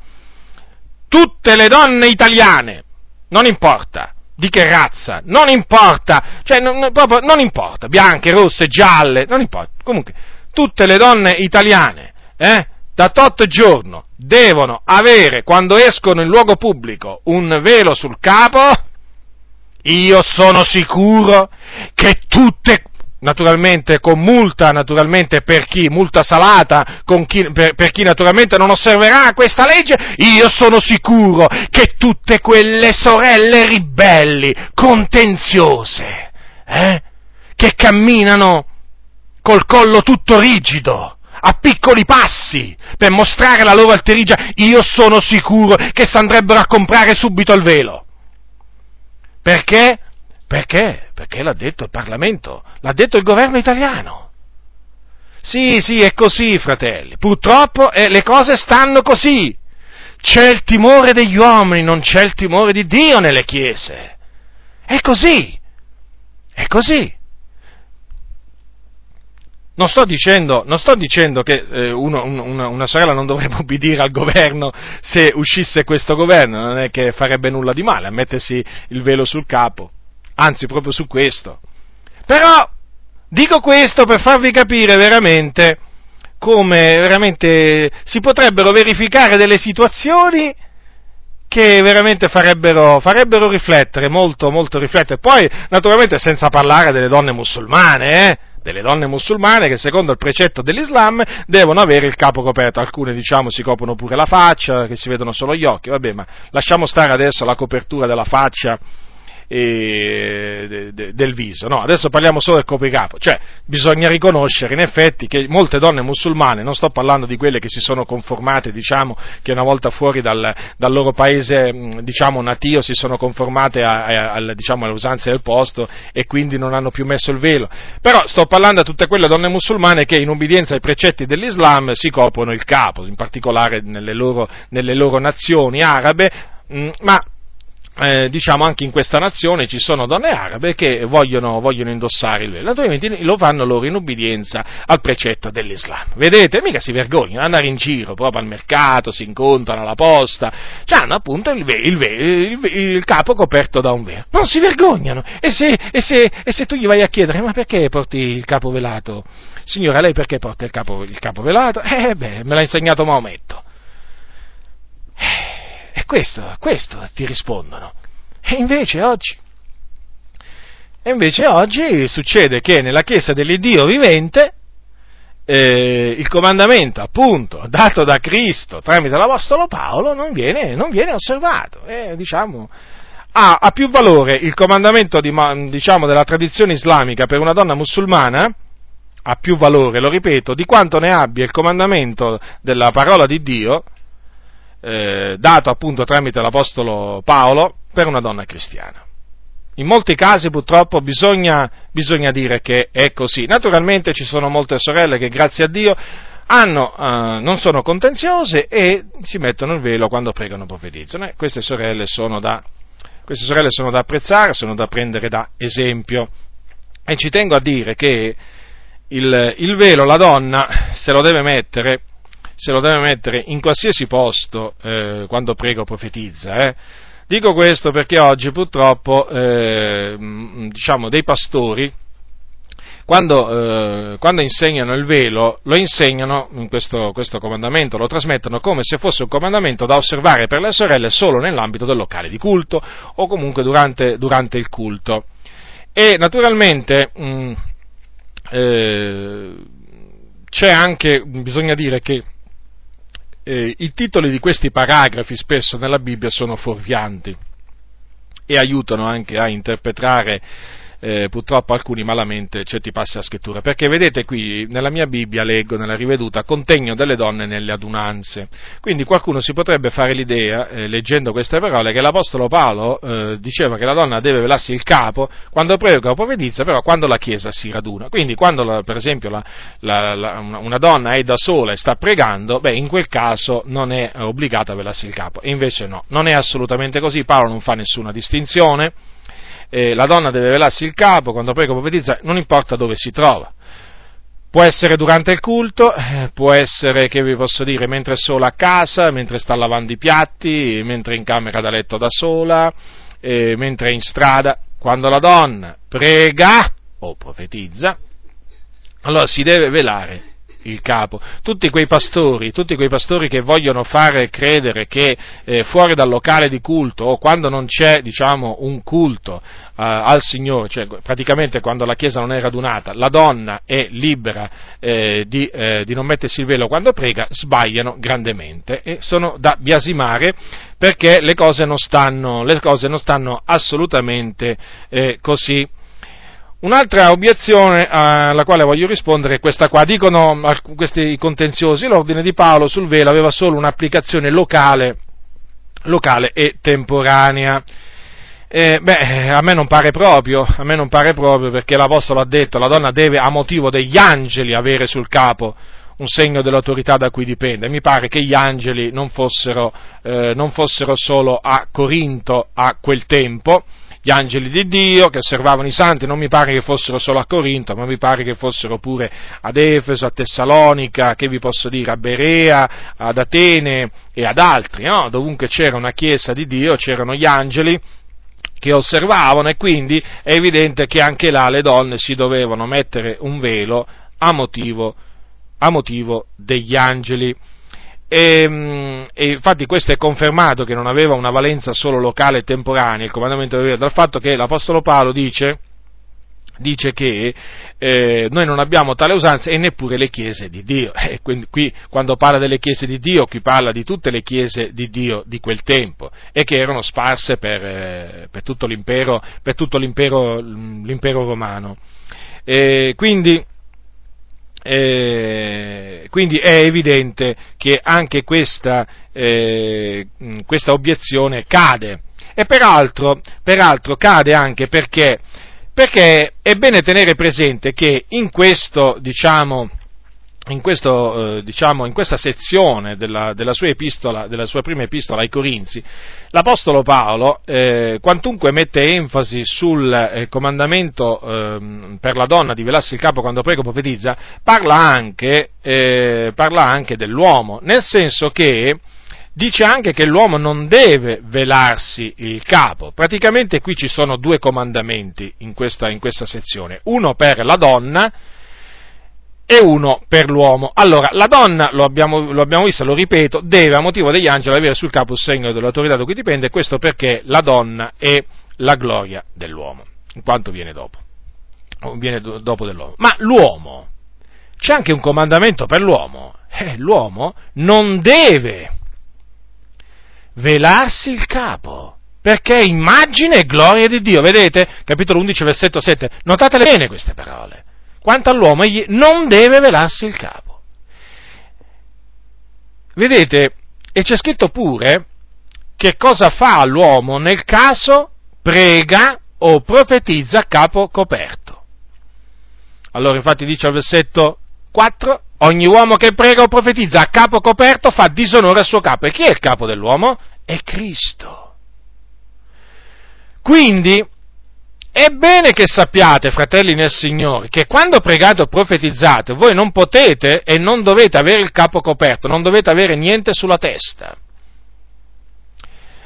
tutte le donne italiane, non importa di che razza, non importa, cioè non, proprio, non importa, bianche, rosse, gialle, non importa, comunque tutte le donne italiane eh, da tot giorno devono avere quando escono in luogo pubblico un velo sul capo, io sono sicuro che tutte naturalmente con multa, naturalmente per chi, multa salata chi, per, per, chi naturalmente non osserverà questa legge, io sono sicuro che tutte quelle sorelle ribelli, contenziose, eh, che camminano col collo tutto rigido, a piccoli passi, per mostrare la loro alterigia, io sono sicuro che si andrebbero a comprare subito il velo. Perché? Perché? Perché l'ha detto il Parlamento, l'ha detto il governo italiano. Sì, sì, è così, fratelli. Purtroppo eh, le cose stanno così. C'è il timore degli uomini, non c'è il timore di Dio nelle chiese. È così. È così. Non sto dicendo, non sto dicendo che eh, uno, una, una, sorella non dovrebbe obbedire al governo se uscisse questo governo, non è che farebbe nulla di male a mettersi il velo sul capo anzi proprio su questo. Però dico questo per farvi capire veramente come veramente si potrebbero verificare delle situazioni che veramente farebbero, farebbero riflettere, molto, molto riflettere. Poi, naturalmente, senza parlare delle donne musulmane, eh? delle donne musulmane che secondo il precetto dell'Islam devono avere il capo coperto, alcune diciamo si coprono pure la faccia, che si vedono solo gli occhi, vabbè, ma lasciamo stare adesso la copertura della faccia eh, de, de, del viso. No, adesso parliamo solo del copricapo, cioè bisogna riconoscere in effetti che molte donne musulmane, non sto parlando di quelle che si sono conformate, diciamo, che una volta fuori dal, dal loro paese, diciamo, natio si sono conformate a, a, a, diciamo, alle usanze del posto e quindi non hanno più messo il velo, però sto parlando a tutte quelle donne musulmane che in ubbidienza ai precetti dell'Islam si coprono il capo, in particolare nelle loro, nelle loro nazioni arabe, ma eh, diciamo anche in questa nazione ci sono donne arabe che vogliono, vogliono indossare il velo, naturalmente lo fanno loro in ubbidienza al precetto dell'Islam. Vedete? Mica si vergognano, andare in giro proprio al mercato, si incontrano alla posta, cioè hanno appunto il, ve- il, ve- il, il, capo coperto da un velo. Non si vergognano! E se, e, se, e se, tu gli vai a chiedere, ma perché porti il capo velato? Signora, lei perché porta il capo, capo velato? Eh beh, me l'ha insegnato Maometto. Eh, questo, questo ti rispondono. E invece oggi, e invece oggi succede che nella Chiesa dell'Iddio vivente eh, il comandamento appunto dato da Cristo tramite l'Apostolo Paolo non viene, non viene osservato. Eh, diciamo, ha, ha, più valore il comandamento di, diciamo, della tradizione islamica per una donna musulmana, ha più valore, lo ripeto, di quanto ne abbia il comandamento della parola di Dio, eh, dato appunto tramite l'Apostolo Paolo, per una donna cristiana. In molti casi purtroppo bisogna, bisogna dire che è così. Naturalmente ci sono molte sorelle che grazie a Dio hanno, uh, non sono contenziose e si mettono il velo quando pregano profetizzano. Eh, queste, sorelle sono da, queste sorelle sono da apprezzare, sono da prendere da esempio. E ci tengo a dire che il, il velo la donna se lo deve mettere, se lo deve mettere in qualsiasi posto eh, quando prega o profetizza. Eh Dico questo perché oggi purtroppo eh, diciamo, dei pastori, quando, eh, quando, insegnano il velo, lo insegnano, in questo, questo, comandamento, lo trasmettono come se fosse un comandamento da osservare per le sorelle solo nell'ambito del locale di culto o comunque durante, durante il culto. E naturalmente mh, eh, c'è anche, bisogna dire che eh, i titoli di questi paragrafi spesso nella Bibbia sono fuorvianti e aiutano anche a interpretare eh, purtroppo alcuni malamente certi passi della scrittura, perché vedete qui nella mia Bibbia leggo nella riveduta contegno delle donne nelle adunanze, quindi qualcuno si potrebbe fare l'idea, eh, leggendo queste parole, che l'Apostolo Paolo eh, diceva che la donna deve velarsi il capo quando prega o profetizza, però quando la Chiesa si raduna, quindi quando la, per esempio la, la, una donna è da sola e sta pregando, beh in quel caso non è obbligata a velarsi il capo, e invece no, non è assolutamente così, Paolo non fa nessuna distinzione, eh, la donna deve velarsi il capo quando prega o profetizza, non importa dove si trova. Può essere durante il culto, eh, può essere, che vi posso dire, mentre è sola a casa, mentre sta lavando i piatti, mentre è in camera da letto da sola, eh, mentre è in strada. Quando la donna prega o profetizza, allora si deve velare il capo. Tutti quei pastori, tutti quei pastori che vogliono fare credere che eh, fuori dal locale di culto o quando non c'è, diciamo, un culto eh, al Signore, cioè praticamente quando la Chiesa non è radunata, la donna è libera eh, di, eh, di non mettersi il velo quando prega, sbagliano grandemente e sono da biasimare perché le cose non stanno, cose non stanno assolutamente eh, così Un'altra obiezione alla quale voglio rispondere è questa qua. Dicono questi contenziosi, l'ordine di Paolo sul velo aveva solo un'applicazione locale, locale e temporanea. Eh, beh, a me non pare proprio, a me non pare proprio perché l'Apostolo ha detto la donna deve a motivo degli angeli avere sul capo un segno dell'autorità da cui dipende. Mi pare che gli angeli non fossero, eh, non fossero solo a Corinto a quel tempo, gli angeli di Dio che osservavano i santi, non mi pare che fossero solo a Corinto, ma mi pare che fossero pure ad Efeso, a Tessalonica, che vi posso dire, a Berea, ad Atene e ad altri, no? dovunque c'era una chiesa di Dio c'erano gli angeli che osservavano e quindi è evidente che anche là le donne si dovevano mettere un velo a motivo, a motivo degli angeli. E, ehm, e, infatti questo è confermato che non aveva una valenza solo locale e temporanea, il comandamento del dal fatto che l'Apostolo Paolo dice, dice che eh, noi non abbiamo tale usanza e neppure le chiese di Dio. E quindi qui quando parla delle chiese di Dio, qui parla di tutte le chiese di Dio di quel tempo e che erano sparse per, eh, per tutto, l'impero, per tutto l'impero, l'impero romano. E quindi eh, quindi è evidente che anche questa, eh, questa obiezione cade. E peraltro, peraltro cade anche perché, perché, è bene tenere presente che in questo, diciamo, in, questo, eh, diciamo, in, questa sezione della, della, sua epistola, della, sua prima epistola ai Corinzi, l'Apostolo Paolo, eh, quantunque mette enfasi sul eh, comandamento ehm, per la donna di velarsi il capo quando prega o profetizza, parla anche, eh, parla anche dell'uomo, nel senso che dice anche che l'uomo non deve velarsi il capo. Praticamente qui ci sono due comandamenti in questa, in questa sezione, uno per la donna, e uno per l'uomo. Allora, la donna, lo abbiamo, lo abbiamo, visto, lo ripeto, deve a motivo degli angeli avere sul capo il segno dell'autorità da cui dipende, questo perché la donna è la gloria dell'uomo, in quanto viene dopo, viene dopo dell'uomo. Ma l'uomo, c'è anche un comandamento per l'uomo. Eh, l'uomo non deve velarsi il capo, perché è immagine e gloria di Dio. Vedete? Capitolo 11, versetto 7. Notatele bene queste parole. Quanto all'uomo, egli non deve velarsi il capo. Vedete? E c'è scritto pure che cosa fa l'uomo nel caso prega o profetizza a capo coperto. Allora infatti dice al versetto 4, ogni uomo che prega o profetizza a capo coperto fa disonore al suo capo. E chi è il capo dell'uomo? È Cristo. Quindi è bene che sappiate, fratelli nel Signore, che quando pregate o profetizzate voi non potete e non dovete avere il capo coperto, non dovete avere niente sulla testa.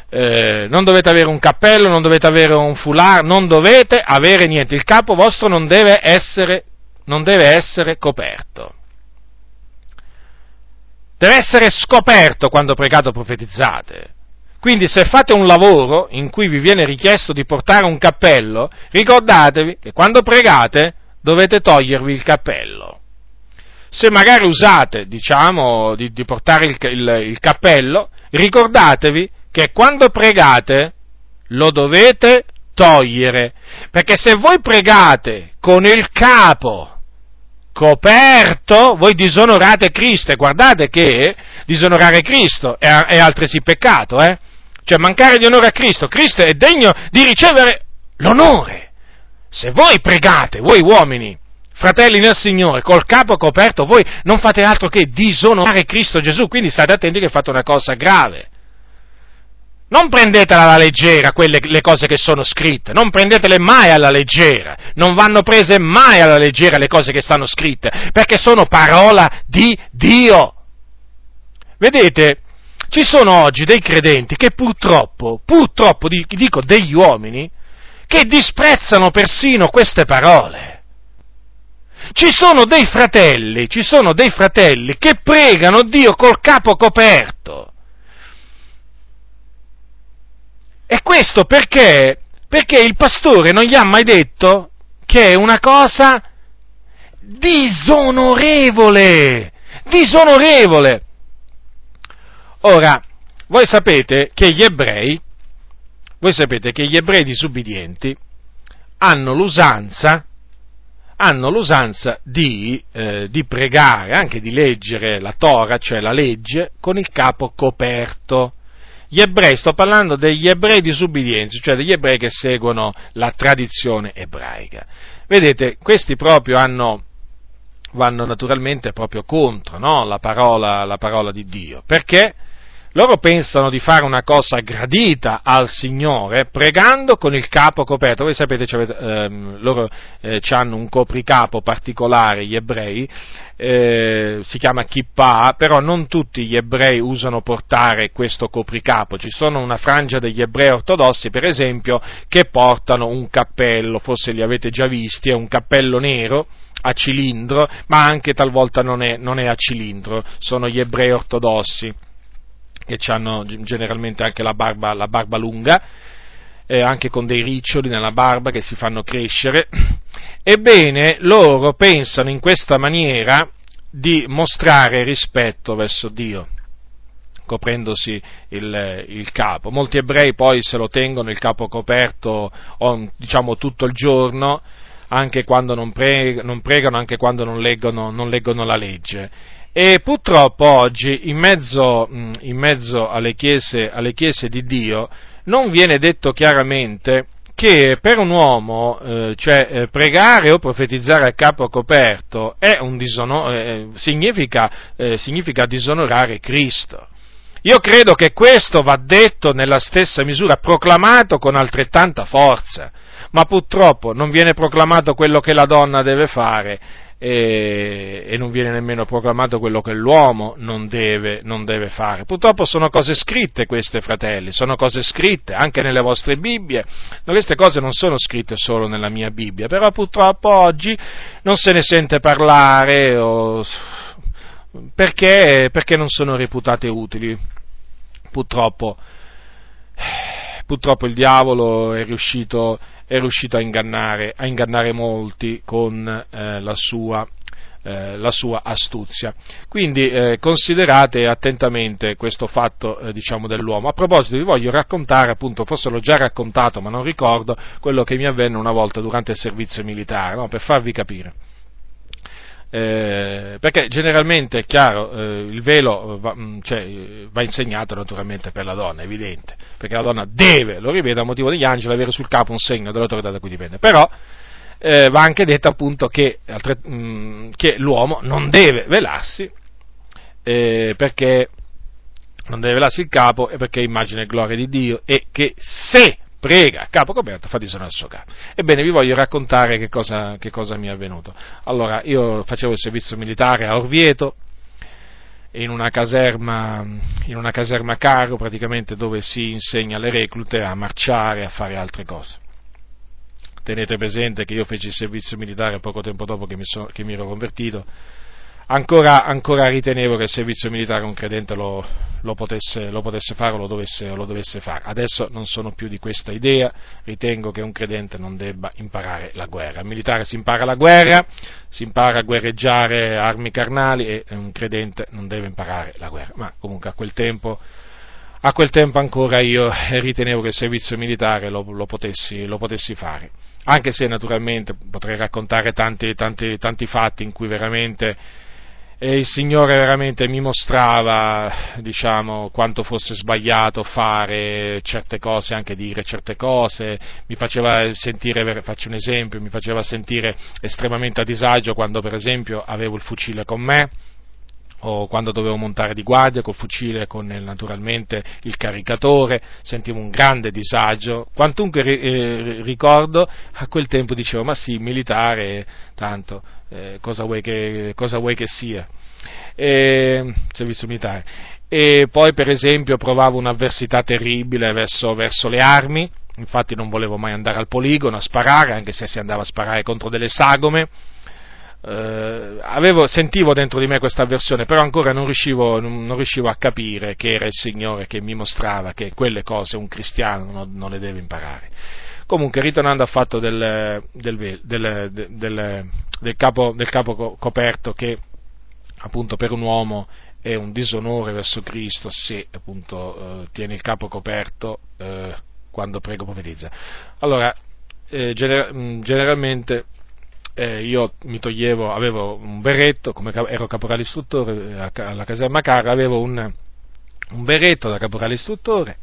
Eh, non dovete avere un cappello, non dovete avere un foulard, non dovete avere niente, il capo vostro non deve essere, non deve essere coperto. Deve essere scoperto quando pregate o profetizzate. Quindi se fate un lavoro in cui vi viene richiesto di portare un cappello, ricordatevi che quando pregate dovete togliervi il cappello. Se magari usate, diciamo, di, di portare il, il, il cappello, ricordatevi che quando pregate lo dovete togliere, perché se voi pregate con il capo coperto, voi disonorate Cristo e guardate che disonorare Cristo è, è altresì peccato, eh? Cioè mancare di onore a Cristo, Cristo è degno di ricevere l'onore. Se voi pregate, voi uomini, fratelli nel Signore, col capo coperto, voi non fate altro che disonorare Cristo Gesù, quindi state attenti che fate una cosa grave. Non prendetela alla leggera quelle le cose che sono scritte, non prendetele mai alla leggera, non vanno prese mai alla leggera le cose che stanno scritte, perché sono parola di Dio. Vedete, ci sono oggi dei credenti che purtroppo, purtroppo dico degli uomini, che disprezzano persino queste parole. Ci sono dei fratelli, ci sono dei fratelli che pregano Dio col capo coperto E questo perché? Perché il pastore non gli ha mai detto che è una cosa disonorevole, disonorevole. Ora, voi sapete che gli ebrei, voi sapete che gli ebrei disubbidienti hanno l'usanza, hanno l'usanza di, eh, di pregare, anche di leggere la Torah, cioè la legge, con il capo coperto gli ebrei, sto parlando degli ebrei disubbidienti, cioè degli ebrei che seguono la tradizione ebraica. Vedete, questi proprio hanno, vanno naturalmente proprio contro no? la, parola, la parola di Dio, perché loro pensano di fare una cosa gradita al Signore pregando con il capo coperto. Voi sapete, ehm, loro eh, hanno un copricapo particolare, gli ebrei, eh, si chiama kippah, però non tutti gli ebrei usano portare questo copricapo. Ci sono una frangia degli ebrei ortodossi, per esempio, che portano un cappello, forse li avete già visti, è un cappello nero a cilindro, ma anche talvolta non è, non è a cilindro, sono gli ebrei ortodossi che hanno generalmente anche la barba, la barba lunga, eh, anche con dei riccioli nella barba che si fanno crescere. Ebbene, loro pensano in questa maniera di mostrare rispetto verso Dio coprendosi il, il, capo. Molti ebrei poi se lo tengono il capo coperto diciamo tutto il giorno, anche quando non, pre, non pregano, anche quando non leggono, non leggono la legge. E purtroppo oggi, in mezzo, in mezzo alle, chiese, alle, chiese, di Dio, non viene detto chiaramente che per un uomo, eh, cioè eh, pregare o profetizzare a capo coperto disonor- eh, significa, eh, significa disonorare Cristo. Io credo che questo va detto nella stessa misura, proclamato con altrettanta forza, ma purtroppo non viene proclamato quello che la donna deve fare e, e, non viene nemmeno proclamato quello che l'uomo non deve, non deve, fare. Purtroppo sono cose scritte queste, fratelli, sono cose scritte anche nelle vostre Bibbie. Queste cose non sono scritte solo nella mia Bibbia, però purtroppo oggi non se ne sente parlare o, perché, perché non sono reputate utili. Purtroppo, purtroppo il diavolo è riuscito è riuscito a ingannare, a ingannare molti con, eh, la sua, eh, la sua astuzia. Quindi eh, considerate attentamente questo fatto eh, diciamo, dell'uomo. A proposito vi voglio raccontare, appunto, forse l'ho già raccontato ma non ricordo, quello che mi avvenne una volta durante il servizio militare, no? per farvi capire. Eh, perché generalmente è chiaro, eh, il velo va, mm, cioè, va, insegnato naturalmente per la donna, è evidente, perché la donna deve, lo ripeto, a motivo degli angeli, avere sul capo un segno dell'autorità da cui dipende. Però eh, va anche detto appunto che, altre, mh, mm, che l'uomo non deve velarsi eh, perché non deve velarsi il capo e perché immagina e gloria di Dio e che se prega capo coperto fa disonore al suo capo. Ebbene, vi voglio raccontare che cosa, che cosa mi è avvenuto. Allora, io facevo il servizio militare a Orvieto, in una caserma, in una caserma caro praticamente dove si insegna alle reclute a marciare a fare altre cose tenete presente che io feci il servizio militare poco tempo dopo che mi, so, che mi ero convertito, ancora, ancora, ritenevo che il servizio militare un credente lo, lo, potesse, lo potesse, fare o lo dovesse, lo dovesse fare. Adesso non sono più di questa idea, ritengo che un credente non debba imparare la guerra. Al militare si impara la guerra, si impara a guerreggiare armi carnali e un credente non deve imparare la guerra. Ma comunque a quel tempo a quel tempo ancora io ritenevo che il servizio militare lo, lo, potessi, potessi, fare anche se naturalmente potrei raccontare tanti, tanti, tanti fatti in cui veramente eh, il Signore veramente mi mostrava, diciamo, quanto fosse sbagliato fare certe cose, anche dire certe cose, mi faceva sentire, faccio un esempio, mi faceva sentire estremamente a disagio quando per esempio avevo il fucile con me, o quando dovevo montare di guardia col fucile con naturalmente il caricatore, sentivo un grande disagio, quantunque eh, ricordo a quel tempo dicevo ma sì, militare, tanto, eh, cosa, vuoi che, cosa, vuoi che, sia, e, servizio militare. E poi per esempio provavo un'avversità terribile verso, verso le armi, infatti non volevo mai andare al poligono a sparare, anche se si andava a sparare contro delle sagome, eh, avevo, sentivo dentro di me questa avversione, però ancora non riuscivo, non, non riuscivo, a capire che era il Signore che mi mostrava che quelle cose un cristiano non, non le deve imparare. Comunque, ritornando al fatto del, del, del, del capo, capo, coperto, che appunto per un uomo è un disonore verso Cristo se appunto eh, tiene il capo coperto eh, quando prego profetizza. Allora, eh, gener- generalmente eh, io mi toglievo, avevo un berretto, come ero caporale istruttore eh, alla caserma Cara, avevo un, un berretto da caporale istruttore.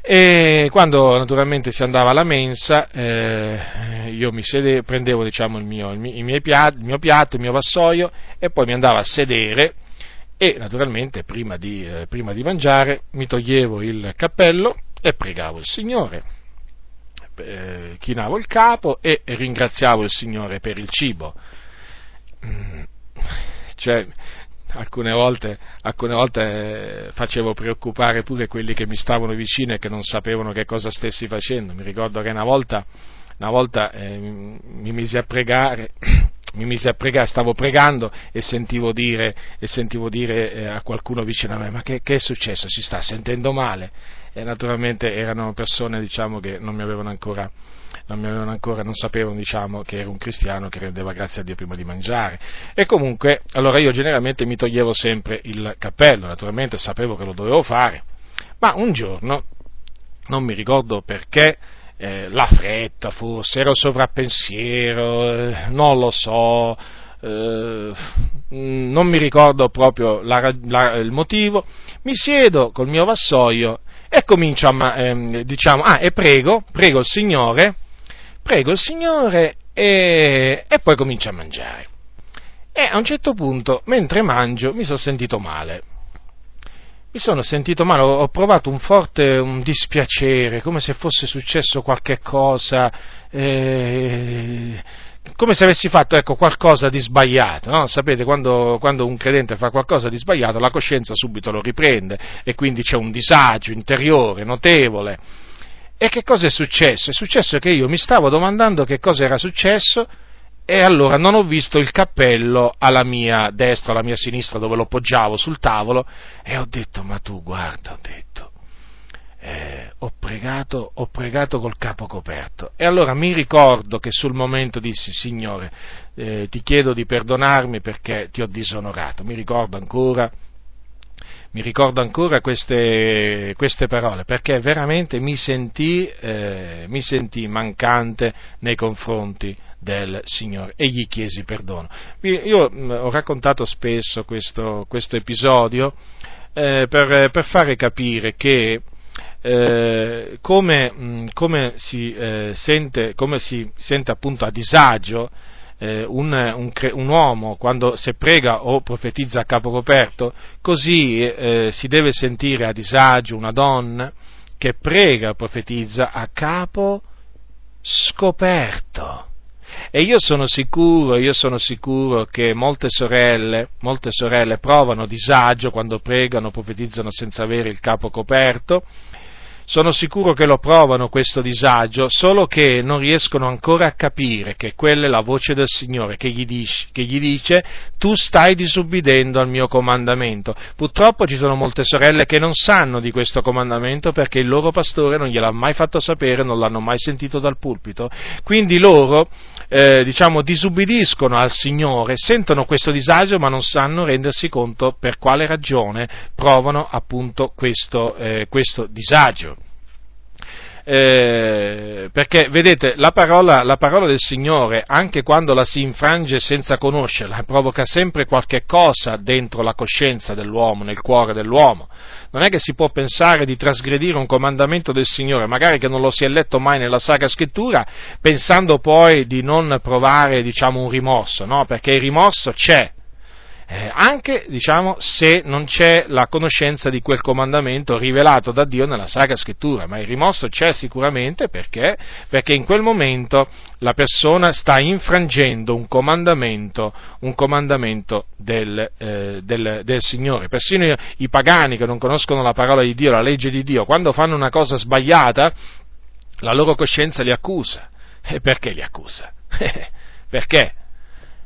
E quando naturalmente si andava alla mensa eh, io mi sedevo, prendevo diciamo, il, mio, il, mio piatto, il, mio piatto, il mio vassoio e poi mi andavo a sedere e naturalmente prima di, eh, prima di mangiare mi toglievo il cappello e pregavo il Signore eh, chinavo il capo e ringraziavo il Signore per il cibo. Mm, cioè, alcune volte, alcune volte eh, facevo preoccupare pure quelli che mi stavano vicino e che non sapevano che cosa stessi facendo. Mi ricordo che una volta, una volta eh, mi misi a pregare mi misi a pregare, stavo pregando e sentivo dire, e sentivo dire eh, a qualcuno vicino a me, ma che, che, è successo? Si sta sentendo male? E naturalmente erano persone diciamo, che non mi avevano ancora non mi avevano ancora, non sapevano diciamo, che ero un cristiano che rendeva grazie a Dio prima di mangiare. E comunque, allora io generalmente mi toglievo sempre il cappello, naturalmente sapevo che lo dovevo fare, ma un giorno, non mi ricordo perché, eh, la fretta forse, ero sovrappensiero, eh, non lo so, eh, non mi ricordo proprio la, la, il motivo, mi siedo col mio vassoio e comincio a, ehm, diciamo, ah, e prego, prego il Signore, prego il Signore e, e poi comincio a mangiare. E a un certo punto, mentre mangio, mi sono sentito male. Mi sono sentito male, ho provato un forte un dispiacere, come se fosse successo qualche cosa, eh, come se avessi fatto ecco, qualcosa di sbagliato. No? Sapete, quando, quando, un credente fa qualcosa di sbagliato, la coscienza subito lo riprende e quindi c'è un disagio interiore notevole. E che cosa è successo? È successo che io mi stavo domandando che cosa era successo e allora non ho visto il cappello alla mia destra, alla mia sinistra dove lo poggiavo sul tavolo e ho detto, ma tu guarda, ho detto, eh, ho, pregato, ho, pregato, col capo coperto. E allora mi ricordo che sul momento dissi, Signore, eh, ti chiedo di perdonarmi perché ti ho disonorato. Mi ricordo ancora, mi ricordo ancora queste, queste parole, perché veramente mi sentì, eh, mi sentì mancante nei confronti del Signore e gli chiesi perdono. Io mm, ho raccontato spesso questo, questo episodio eh, per, per, fare capire che eh, come, mm, come, si, eh, sente, come, si, sente, appunto a disagio eh, un, un, un, uomo quando se prega o profetizza a capo coperto, così eh, si deve sentire a disagio una donna che prega o profetizza a capo scoperto. E io sono sicuro, io sono sicuro che molte sorelle, molte sorelle provano disagio quando pregano, profetizzano senza avere il capo coperto, sono sicuro che lo provano questo disagio, solo che non riescono ancora a capire che quella è la voce del Signore che gli, dice, che gli dice tu stai disubbidendo al mio comandamento. Purtroppo ci sono molte sorelle che non sanno di questo comandamento perché il loro pastore non gliel'ha mai fatto sapere, non l'hanno mai sentito dal pulpito. Quindi loro eh, diciamo, disubbidiscono al Signore, sentono questo disagio ma non sanno rendersi conto per quale ragione provano appunto questo, eh, questo disagio. Eh, perché vedete la parola, la parola, del Signore, anche quando la si infrange senza conoscerla, provoca sempre qualche cosa dentro la coscienza dell'uomo, nel cuore dell'uomo. Non è che si può pensare di trasgredire un comandamento del Signore, magari che non lo si è letto mai nella Sacra Scrittura, pensando poi di non provare, diciamo, un rimorso, no? Perché il rimorso c'è, eh, anche diciamo, se non c'è la conoscenza di quel comandamento rivelato da Dio nella Sacra Scrittura, ma il rimorso c'è sicuramente perché, perché in quel momento la persona sta infrangendo un comandamento, un comandamento del, eh, del, del, Signore. Persino i, pagani che non conoscono la parola di Dio, la legge di Dio, quando fanno una cosa sbagliata, la loro coscienza li accusa. E perché li accusa? perché?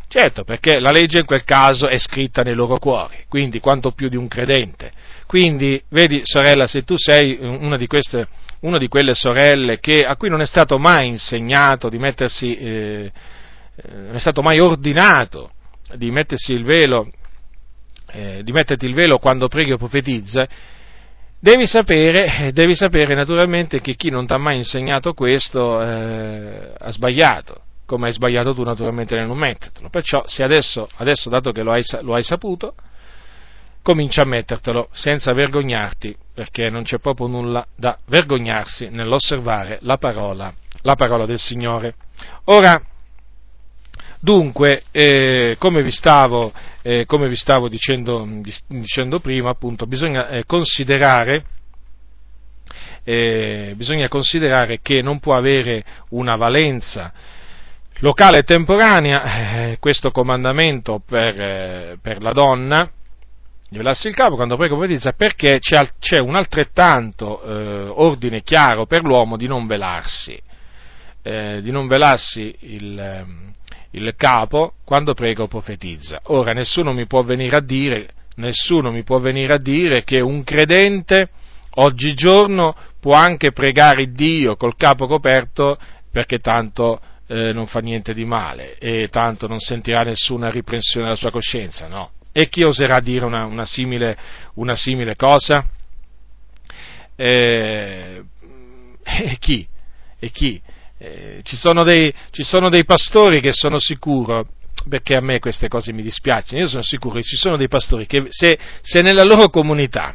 Certo, perché la legge in quel caso è scritta nei loro cuori, quindi quanto più di un credente. Quindi, vedi, sorella, se tu sei una di, queste, una di quelle sorelle che, a cui non è stato mai insegnato di mettersi, eh, eh, non è stato mai ordinato di mettersi il velo, eh, di metterti il velo quando preghi o profetizza, devi sapere, devi sapere naturalmente che chi non ti ha mai insegnato questo eh, ha sbagliato come hai sbagliato tu naturalmente nel non mettertelo. Perciò se adesso, adesso dato che lo hai, lo hai saputo, comincia a mettertelo senza vergognarti, perché non c'è proprio nulla da vergognarsi nell'osservare la parola, la parola del Signore. Ora, dunque, eh, come, vi stavo, eh, come vi stavo, dicendo, dicendo prima, appunto, bisogna eh, considerare eh, bisogna considerare che non può avere una valenza locale e temporanea, eh, questo comandamento per, eh, per, la donna, di velarsi il capo quando prego profetizza, perché c'è, c'è un altrettanto eh, ordine chiaro per l'uomo di non velarsi, eh, di non velarsi il, ehm, il capo quando prego o profetizza. Ora nessuno mi può venire a dire, nessuno mi può venire a dire che un credente oggigiorno può anche pregare Dio col capo coperto perché tanto eh, non fa niente di male e tanto non sentirà nessuna riprensione della sua coscienza, no. E chi oserà dire una, una, simile, una simile, cosa? Eh, e chi? E chi? Eh, ci, sono dei, ci sono dei pastori che sono sicuro, perché a me queste cose mi dispiacciono, io sono sicuro che ci sono dei pastori che se, se nella loro comunità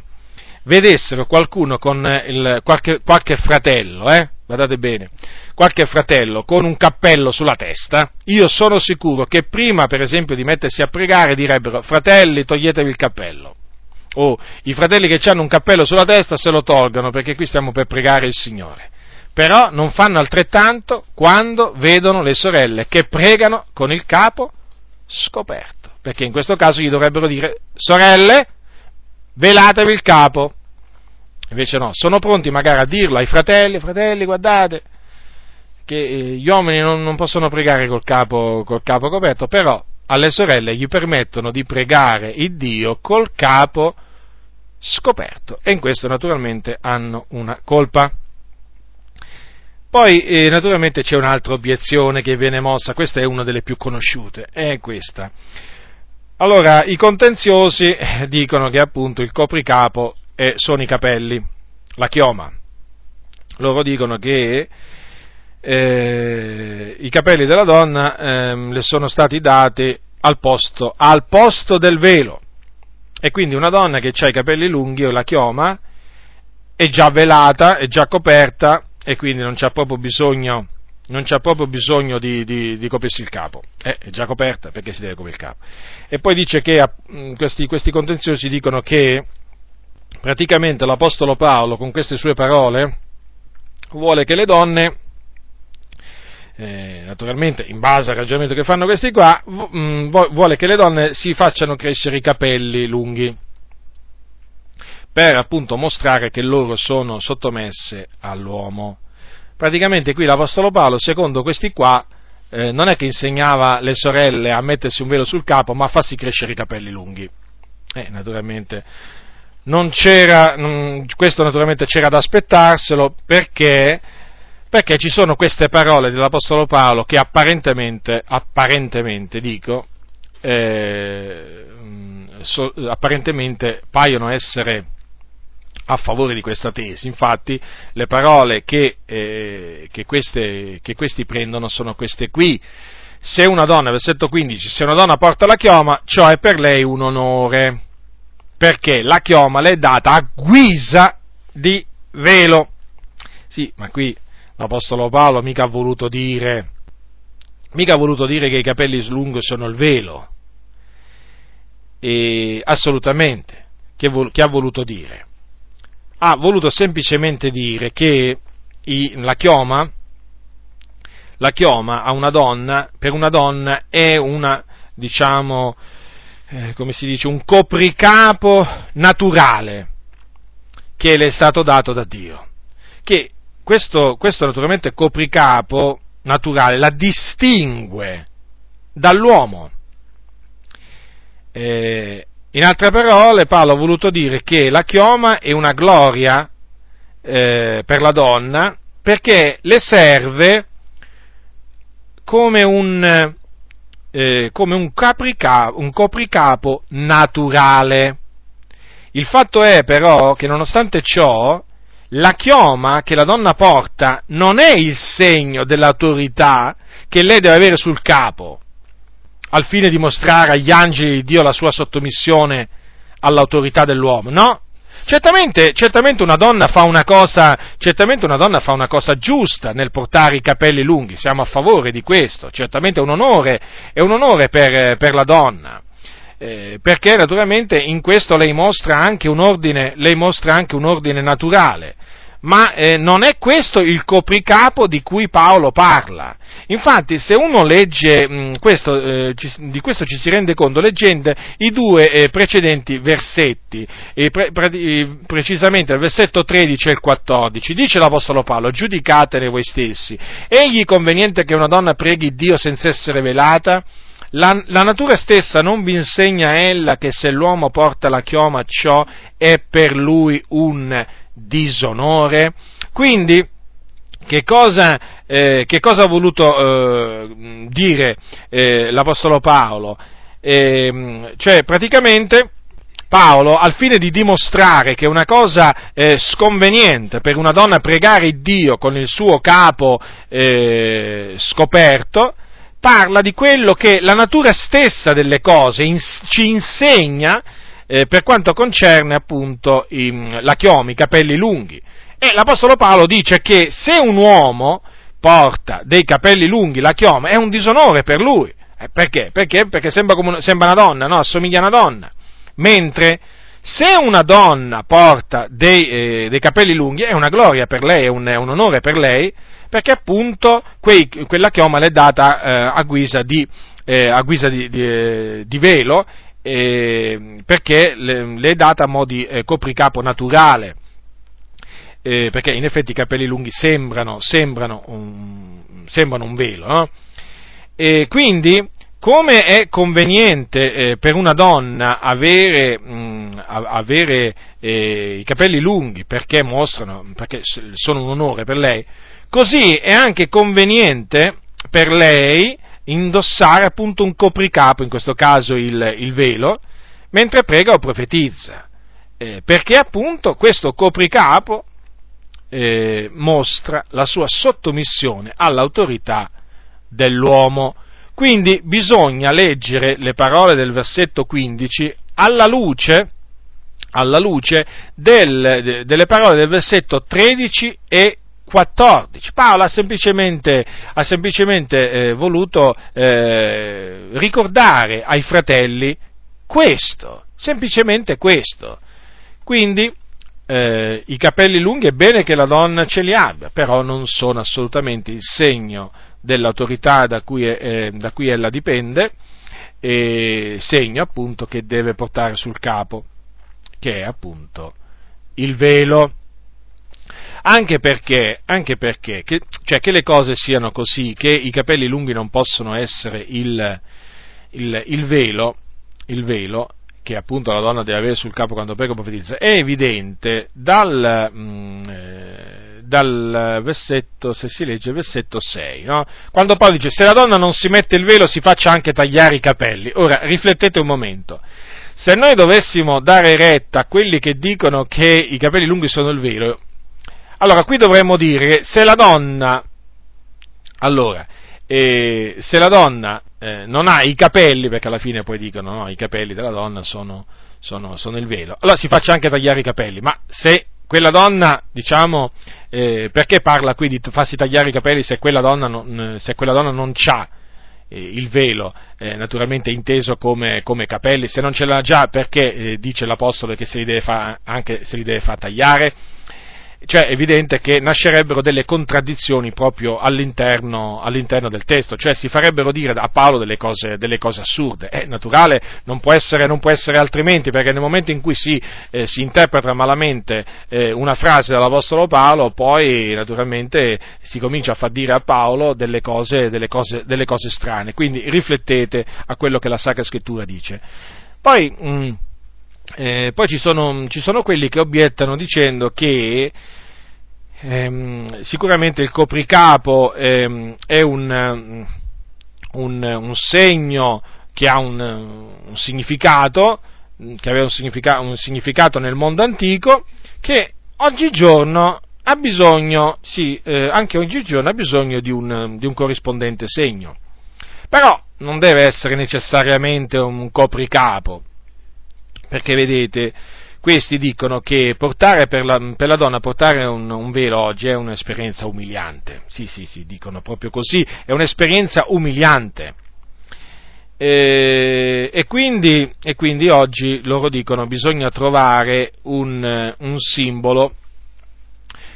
vedessero qualcuno con il, qualche, qualche fratello, eh, guardate bene, qualche fratello con un cappello sulla testa, io sono sicuro che prima, per esempio, di mettersi a pregare direbbero fratelli toglietevi il cappello. O i fratelli che hanno un cappello sulla testa se lo tolgano perché qui stiamo per pregare il Signore. Però non fanno altrettanto quando vedono le sorelle che pregano con il capo scoperto. Perché in questo caso gli dovrebbero dire sorelle, velatevi il capo. Invece no, sono pronti magari a dirlo ai fratelli, fratelli guardate che eh, gli uomini non, non possono pregare col capo, col capo, coperto, però alle sorelle gli permettono di pregare il Dio col capo scoperto e in questo naturalmente hanno una colpa. Poi eh, naturalmente c'è un'altra obiezione che viene mossa, questa è una delle più conosciute, è questa. Allora, i contenziosi dicono che appunto il copricapo è, sono i capelli, la chioma. Loro dicono che eh, i capelli della donna eh, le sono stati dati al posto, al posto del velo. E quindi una donna che ha i capelli lunghi o la chioma è già velata, è già coperta e quindi non c'ha proprio bisogno, c'ha proprio bisogno di, di, di, coprirsi il capo. Eh, è già coperta perché si deve coprire il capo. E poi dice che questi, questi contenziosi dicono che praticamente l'Apostolo Paolo con queste sue parole vuole che le donne eh, naturalmente in base al ragionamento che fanno questi qua, mm, vuole che le donne si facciano crescere i capelli lunghi per appunto mostrare che loro sono sottomesse all'uomo. Praticamente qui l'Apostolo Paolo, secondo questi qua, eh, non è che insegnava le sorelle a mettersi un velo sul capo, ma a farsi crescere i capelli lunghi. Eh, naturalmente questo naturalmente c'era da aspettarselo perché perché ci sono queste parole dell'Apostolo Paolo che apparentemente, apparentemente dico, eh, so, apparentemente paiono essere a favore di questa tesi. Infatti le parole che, eh, che, queste, che questi prendono sono queste qui. Se una donna, versetto 15, se una donna porta la chioma, ciò è per lei un onore, perché la chioma le è data a guisa di velo. Sì, ma qui l'Apostolo Paolo mica ha voluto dire, mica ha voluto dire che i capelli lunghi sono il velo. E assolutamente. Che, vol- che ha voluto dire? Ha voluto semplicemente dire che i, la chioma, la chioma a una donna, per una donna è una, diciamo, eh, come si dice, un copricapo naturale che le è stato dato da Dio, che questo, questo naturalmente copricapo naturale la distingue dall'uomo. Eh, in altre parole, Paolo ha voluto dire che la chioma è una gloria eh, per la donna perché le serve come un, eh, come un, capricapo, un copricapo naturale. Il fatto è però che nonostante ciò, la chioma che la donna porta non è il segno dell'autorità che lei deve avere sul capo, al fine di mostrare agli angeli di Dio la sua sottomissione all'autorità dell'uomo, no? Certamente, certamente, una cosa, certamente, una donna fa una cosa, giusta nel portare i capelli lunghi, siamo a favore di questo, certamente è un onore, è un onore per, per la donna. Eh, perché naturalmente in questo lei mostra ordine, mostra anche un ordine naturale, ma eh, non è questo il copricapo di cui Paolo parla. Infatti, se uno legge mh, mm, questo, eh, ci, di questo ci si rende conto leggendo i due eh, precedenti versetti, pre, pre, precisamente il versetto 13 e il 14. Dice l'Apostolo Paolo: Giudicatene voi stessi. Egli conveniente che una donna preghi Dio senza essere velata? La, la, natura stessa non vi insegna ella che se l'uomo porta la chioma ciò è per lui un disonore? Quindi, che cosa, eh, che cosa ha voluto eh, dire eh, l'Apostolo Paolo? Ehm, cioè, praticamente, Paolo, al fine di dimostrare che è una cosa eh, sconveniente per una donna pregare Dio con il suo capo eh, scoperto, parla di quello che la natura stessa delle cose ins- ci insegna eh, per quanto concerne appunto i, la chioma, i capelli lunghi. E l'Apostolo Paolo dice che se un uomo porta dei capelli lunghi, la chioma, è un disonore per lui. Eh, perché? Perché? Perché sembra, come, sembra una donna, no? Assomiglia a una donna. Mentre se una donna porta dei, eh, dei, capelli lunghi è una gloria per lei, è un, è un onore per lei, perché appunto quei, quella chioma le è data eh, a guisa, di, eh, a guisa di, di, eh, di velo, eh, perché le, le, è data a mo' di eh, copricapo naturale, eh, perché in effetti i capelli lunghi sembrano, sembrano, un, sembrano un, velo. No? E quindi come è conveniente eh, per una donna avere, mh, avere eh, i capelli lunghi perché mostrano, perché sono un onore per lei, così è anche conveniente per lei indossare appunto un copricapo, in questo caso il, il velo, mentre prega o profetizza, eh, perché appunto questo copricapo eh, mostra la sua sottomissione all'autorità dell'uomo. Quindi bisogna leggere le parole del versetto 15 alla luce, alla luce del, delle parole del versetto 13 e 14. Paolo ha semplicemente, ha semplicemente eh, voluto eh, ricordare ai fratelli questo, semplicemente questo. Quindi eh, i capelli lunghi è bene che la donna ce li abbia, però non sono assolutamente il segno dell'autorità da cui, è, da cui ella dipende, e segno appunto che deve portare sul capo, che è appunto il velo. Anche perché, anche perché che, cioè che le cose siano così, che i capelli lunghi non possono essere il, il, il velo, il velo che appunto la donna deve avere sul capo quando prega profetizza, è evidente dal, mh, mm, eh, dal versetto, se si legge il versetto 6, no? quando Paolo dice se la donna non si mette il velo si faccia anche tagliare i capelli. Ora riflettete un momento, se noi dovessimo dare retta a quelli che dicono che i capelli lunghi sono il velo, allora qui dovremmo dire che se la donna, allora, eh, se la donna eh, non ha i capelli, perché alla fine poi dicono no, i capelli della donna sono, sono, sono, il velo, allora si faccia anche tagliare i capelli, ma se quella donna, diciamo, eh, perché parla qui di farsi tagliare i capelli se quella donna non, se quella donna non ha eh, il velo, eh, naturalmente inteso come, come, capelli, se non ce l'ha già perché eh, dice l'Apostolo che se li deve fa, anche se li deve far tagliare? Cioè è evidente che nascerebbero delle contraddizioni proprio all'interno, all'interno, del testo, cioè si farebbero dire a Paolo delle cose, delle cose assurde. È naturale, non può, essere, non può, essere, altrimenti, perché nel momento in cui si, eh, si interpreta malamente eh, una frase dall'Apostolo Paolo, poi naturalmente si comincia a far dire a Paolo delle cose, delle cose, delle cose strane. Quindi riflettete a quello che la Sacra Scrittura dice. Poi, mh, mm, eh, poi ci sono, ci sono, quelli che obiettano dicendo che ehm, sicuramente il copricapo ehm, è un, un, un, segno che ha un, un significato, che aveva un significato, un significato, nel mondo antico, che oggigiorno ha bisogno, sì, eh, anche oggigiorno ha bisogno di un, di un corrispondente segno. Però non deve essere necessariamente un copricapo, perché vedete, questi dicono che portare per la, per la donna portare un, un, velo oggi è un'esperienza umiliante. Sì, sì, sì, dicono proprio così, è un'esperienza umiliante. E, e, quindi, e quindi, oggi loro dicono bisogna trovare un, un simbolo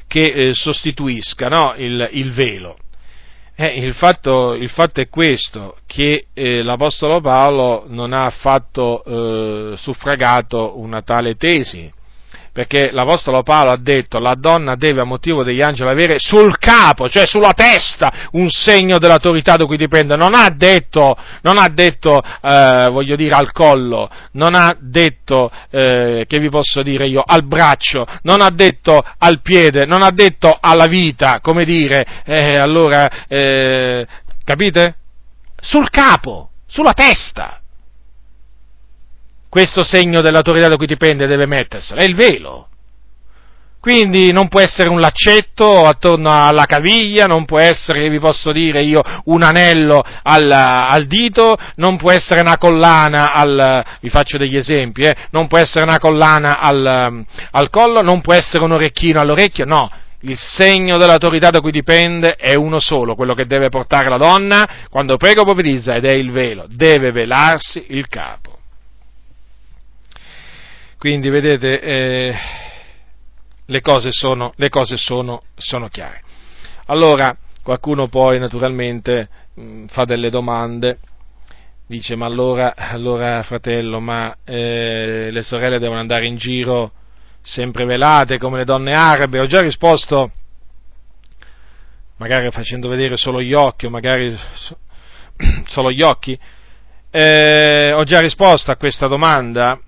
che eh, sostituisca no, il, il velo. Eh, il, fatto, il, fatto, è questo, che eh, l'Apostolo Paolo non ha affatto eh, suffragato una tale tesi perché l'Apostolo Paolo ha detto la donna deve a motivo degli angeli avere sul capo, cioè sulla testa, un segno dell'autorità da cui dipende, non ha detto, non ha detto eh, voglio dire, al collo, non ha detto, eh, che vi posso dire io, al braccio, non ha detto al piede, non ha detto alla vita, come dire, eh, allora, eh, capite? Sul capo, sulla testa questo segno dell'autorità da cui dipende deve metterselo, è il velo. Quindi non può essere un laccetto attorno alla caviglia, non può essere, vi posso dire io, un anello al, al dito, non può essere una collana al, vi faccio degli esempi, eh, non può essere una collana al, al collo, non può essere un orecchino all'orecchio, no, il segno dell'autorità da cui dipende è uno solo, quello che deve portare la donna quando prega o profetizza ed è il velo, deve velarsi il capo. Quindi vedete, eh, le cose, sono, le cose sono, sono, chiare. Allora, qualcuno poi naturalmente mh, mm, fa delle domande, dice ma allora, allora fratello, ma eh, le sorelle devono andare in giro sempre velate come le donne arabe? Ho già risposto, magari facendo vedere solo gli occhi, o magari solo gli occhi, Eh, ho già risposto a questa domanda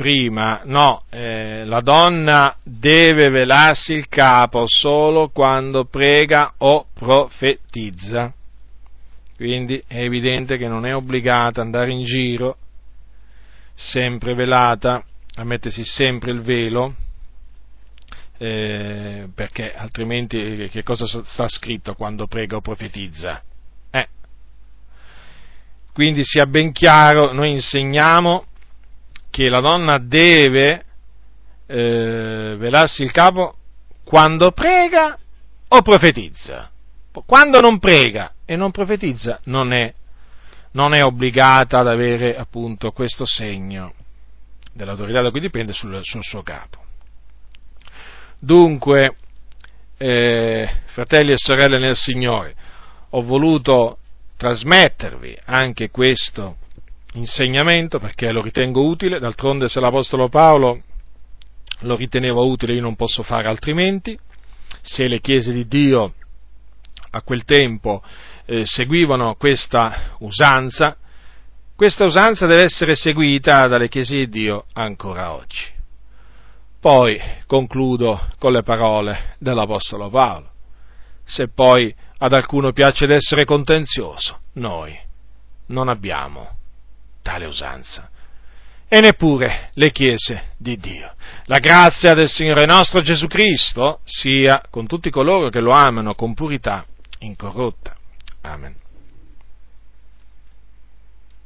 prima, no, eh, la donna deve velarsi il capo solo quando prega o profetizza. Quindi è evidente che non è obbligata ad andare in giro sempre velata, a mettersi sempre il velo, eh, perché altrimenti che cosa sta scritto quando prega o profetizza? Eh. Quindi sia ben chiaro, noi insegniamo che la donna deve eh, velarsi il capo quando prega o profetizza. Quando non prega e non profetizza non è, non è obbligata ad avere appunto questo segno dell'autorità da cui dipende sul, sul suo capo. Dunque, eh, fratelli e sorelle nel Signore, ho voluto trasmettervi anche questo insegnamento perché lo ritengo utile, d'altronde se l'Apostolo Paolo lo riteneva utile io non posso fare altrimenti, se le chiese di Dio a quel tempo eh, seguivano questa usanza, questa usanza deve essere seguita dalle chiese di Dio ancora oggi. Poi concludo con le parole dell'Apostolo Paolo. Se poi ad alcuno piace d'essere contenzioso, noi non abbiamo tale usanza e neppure le chiese di Dio. La grazia del Signore nostro Gesù Cristo sia con tutti coloro che lo amano con purità incorrotta. Amen.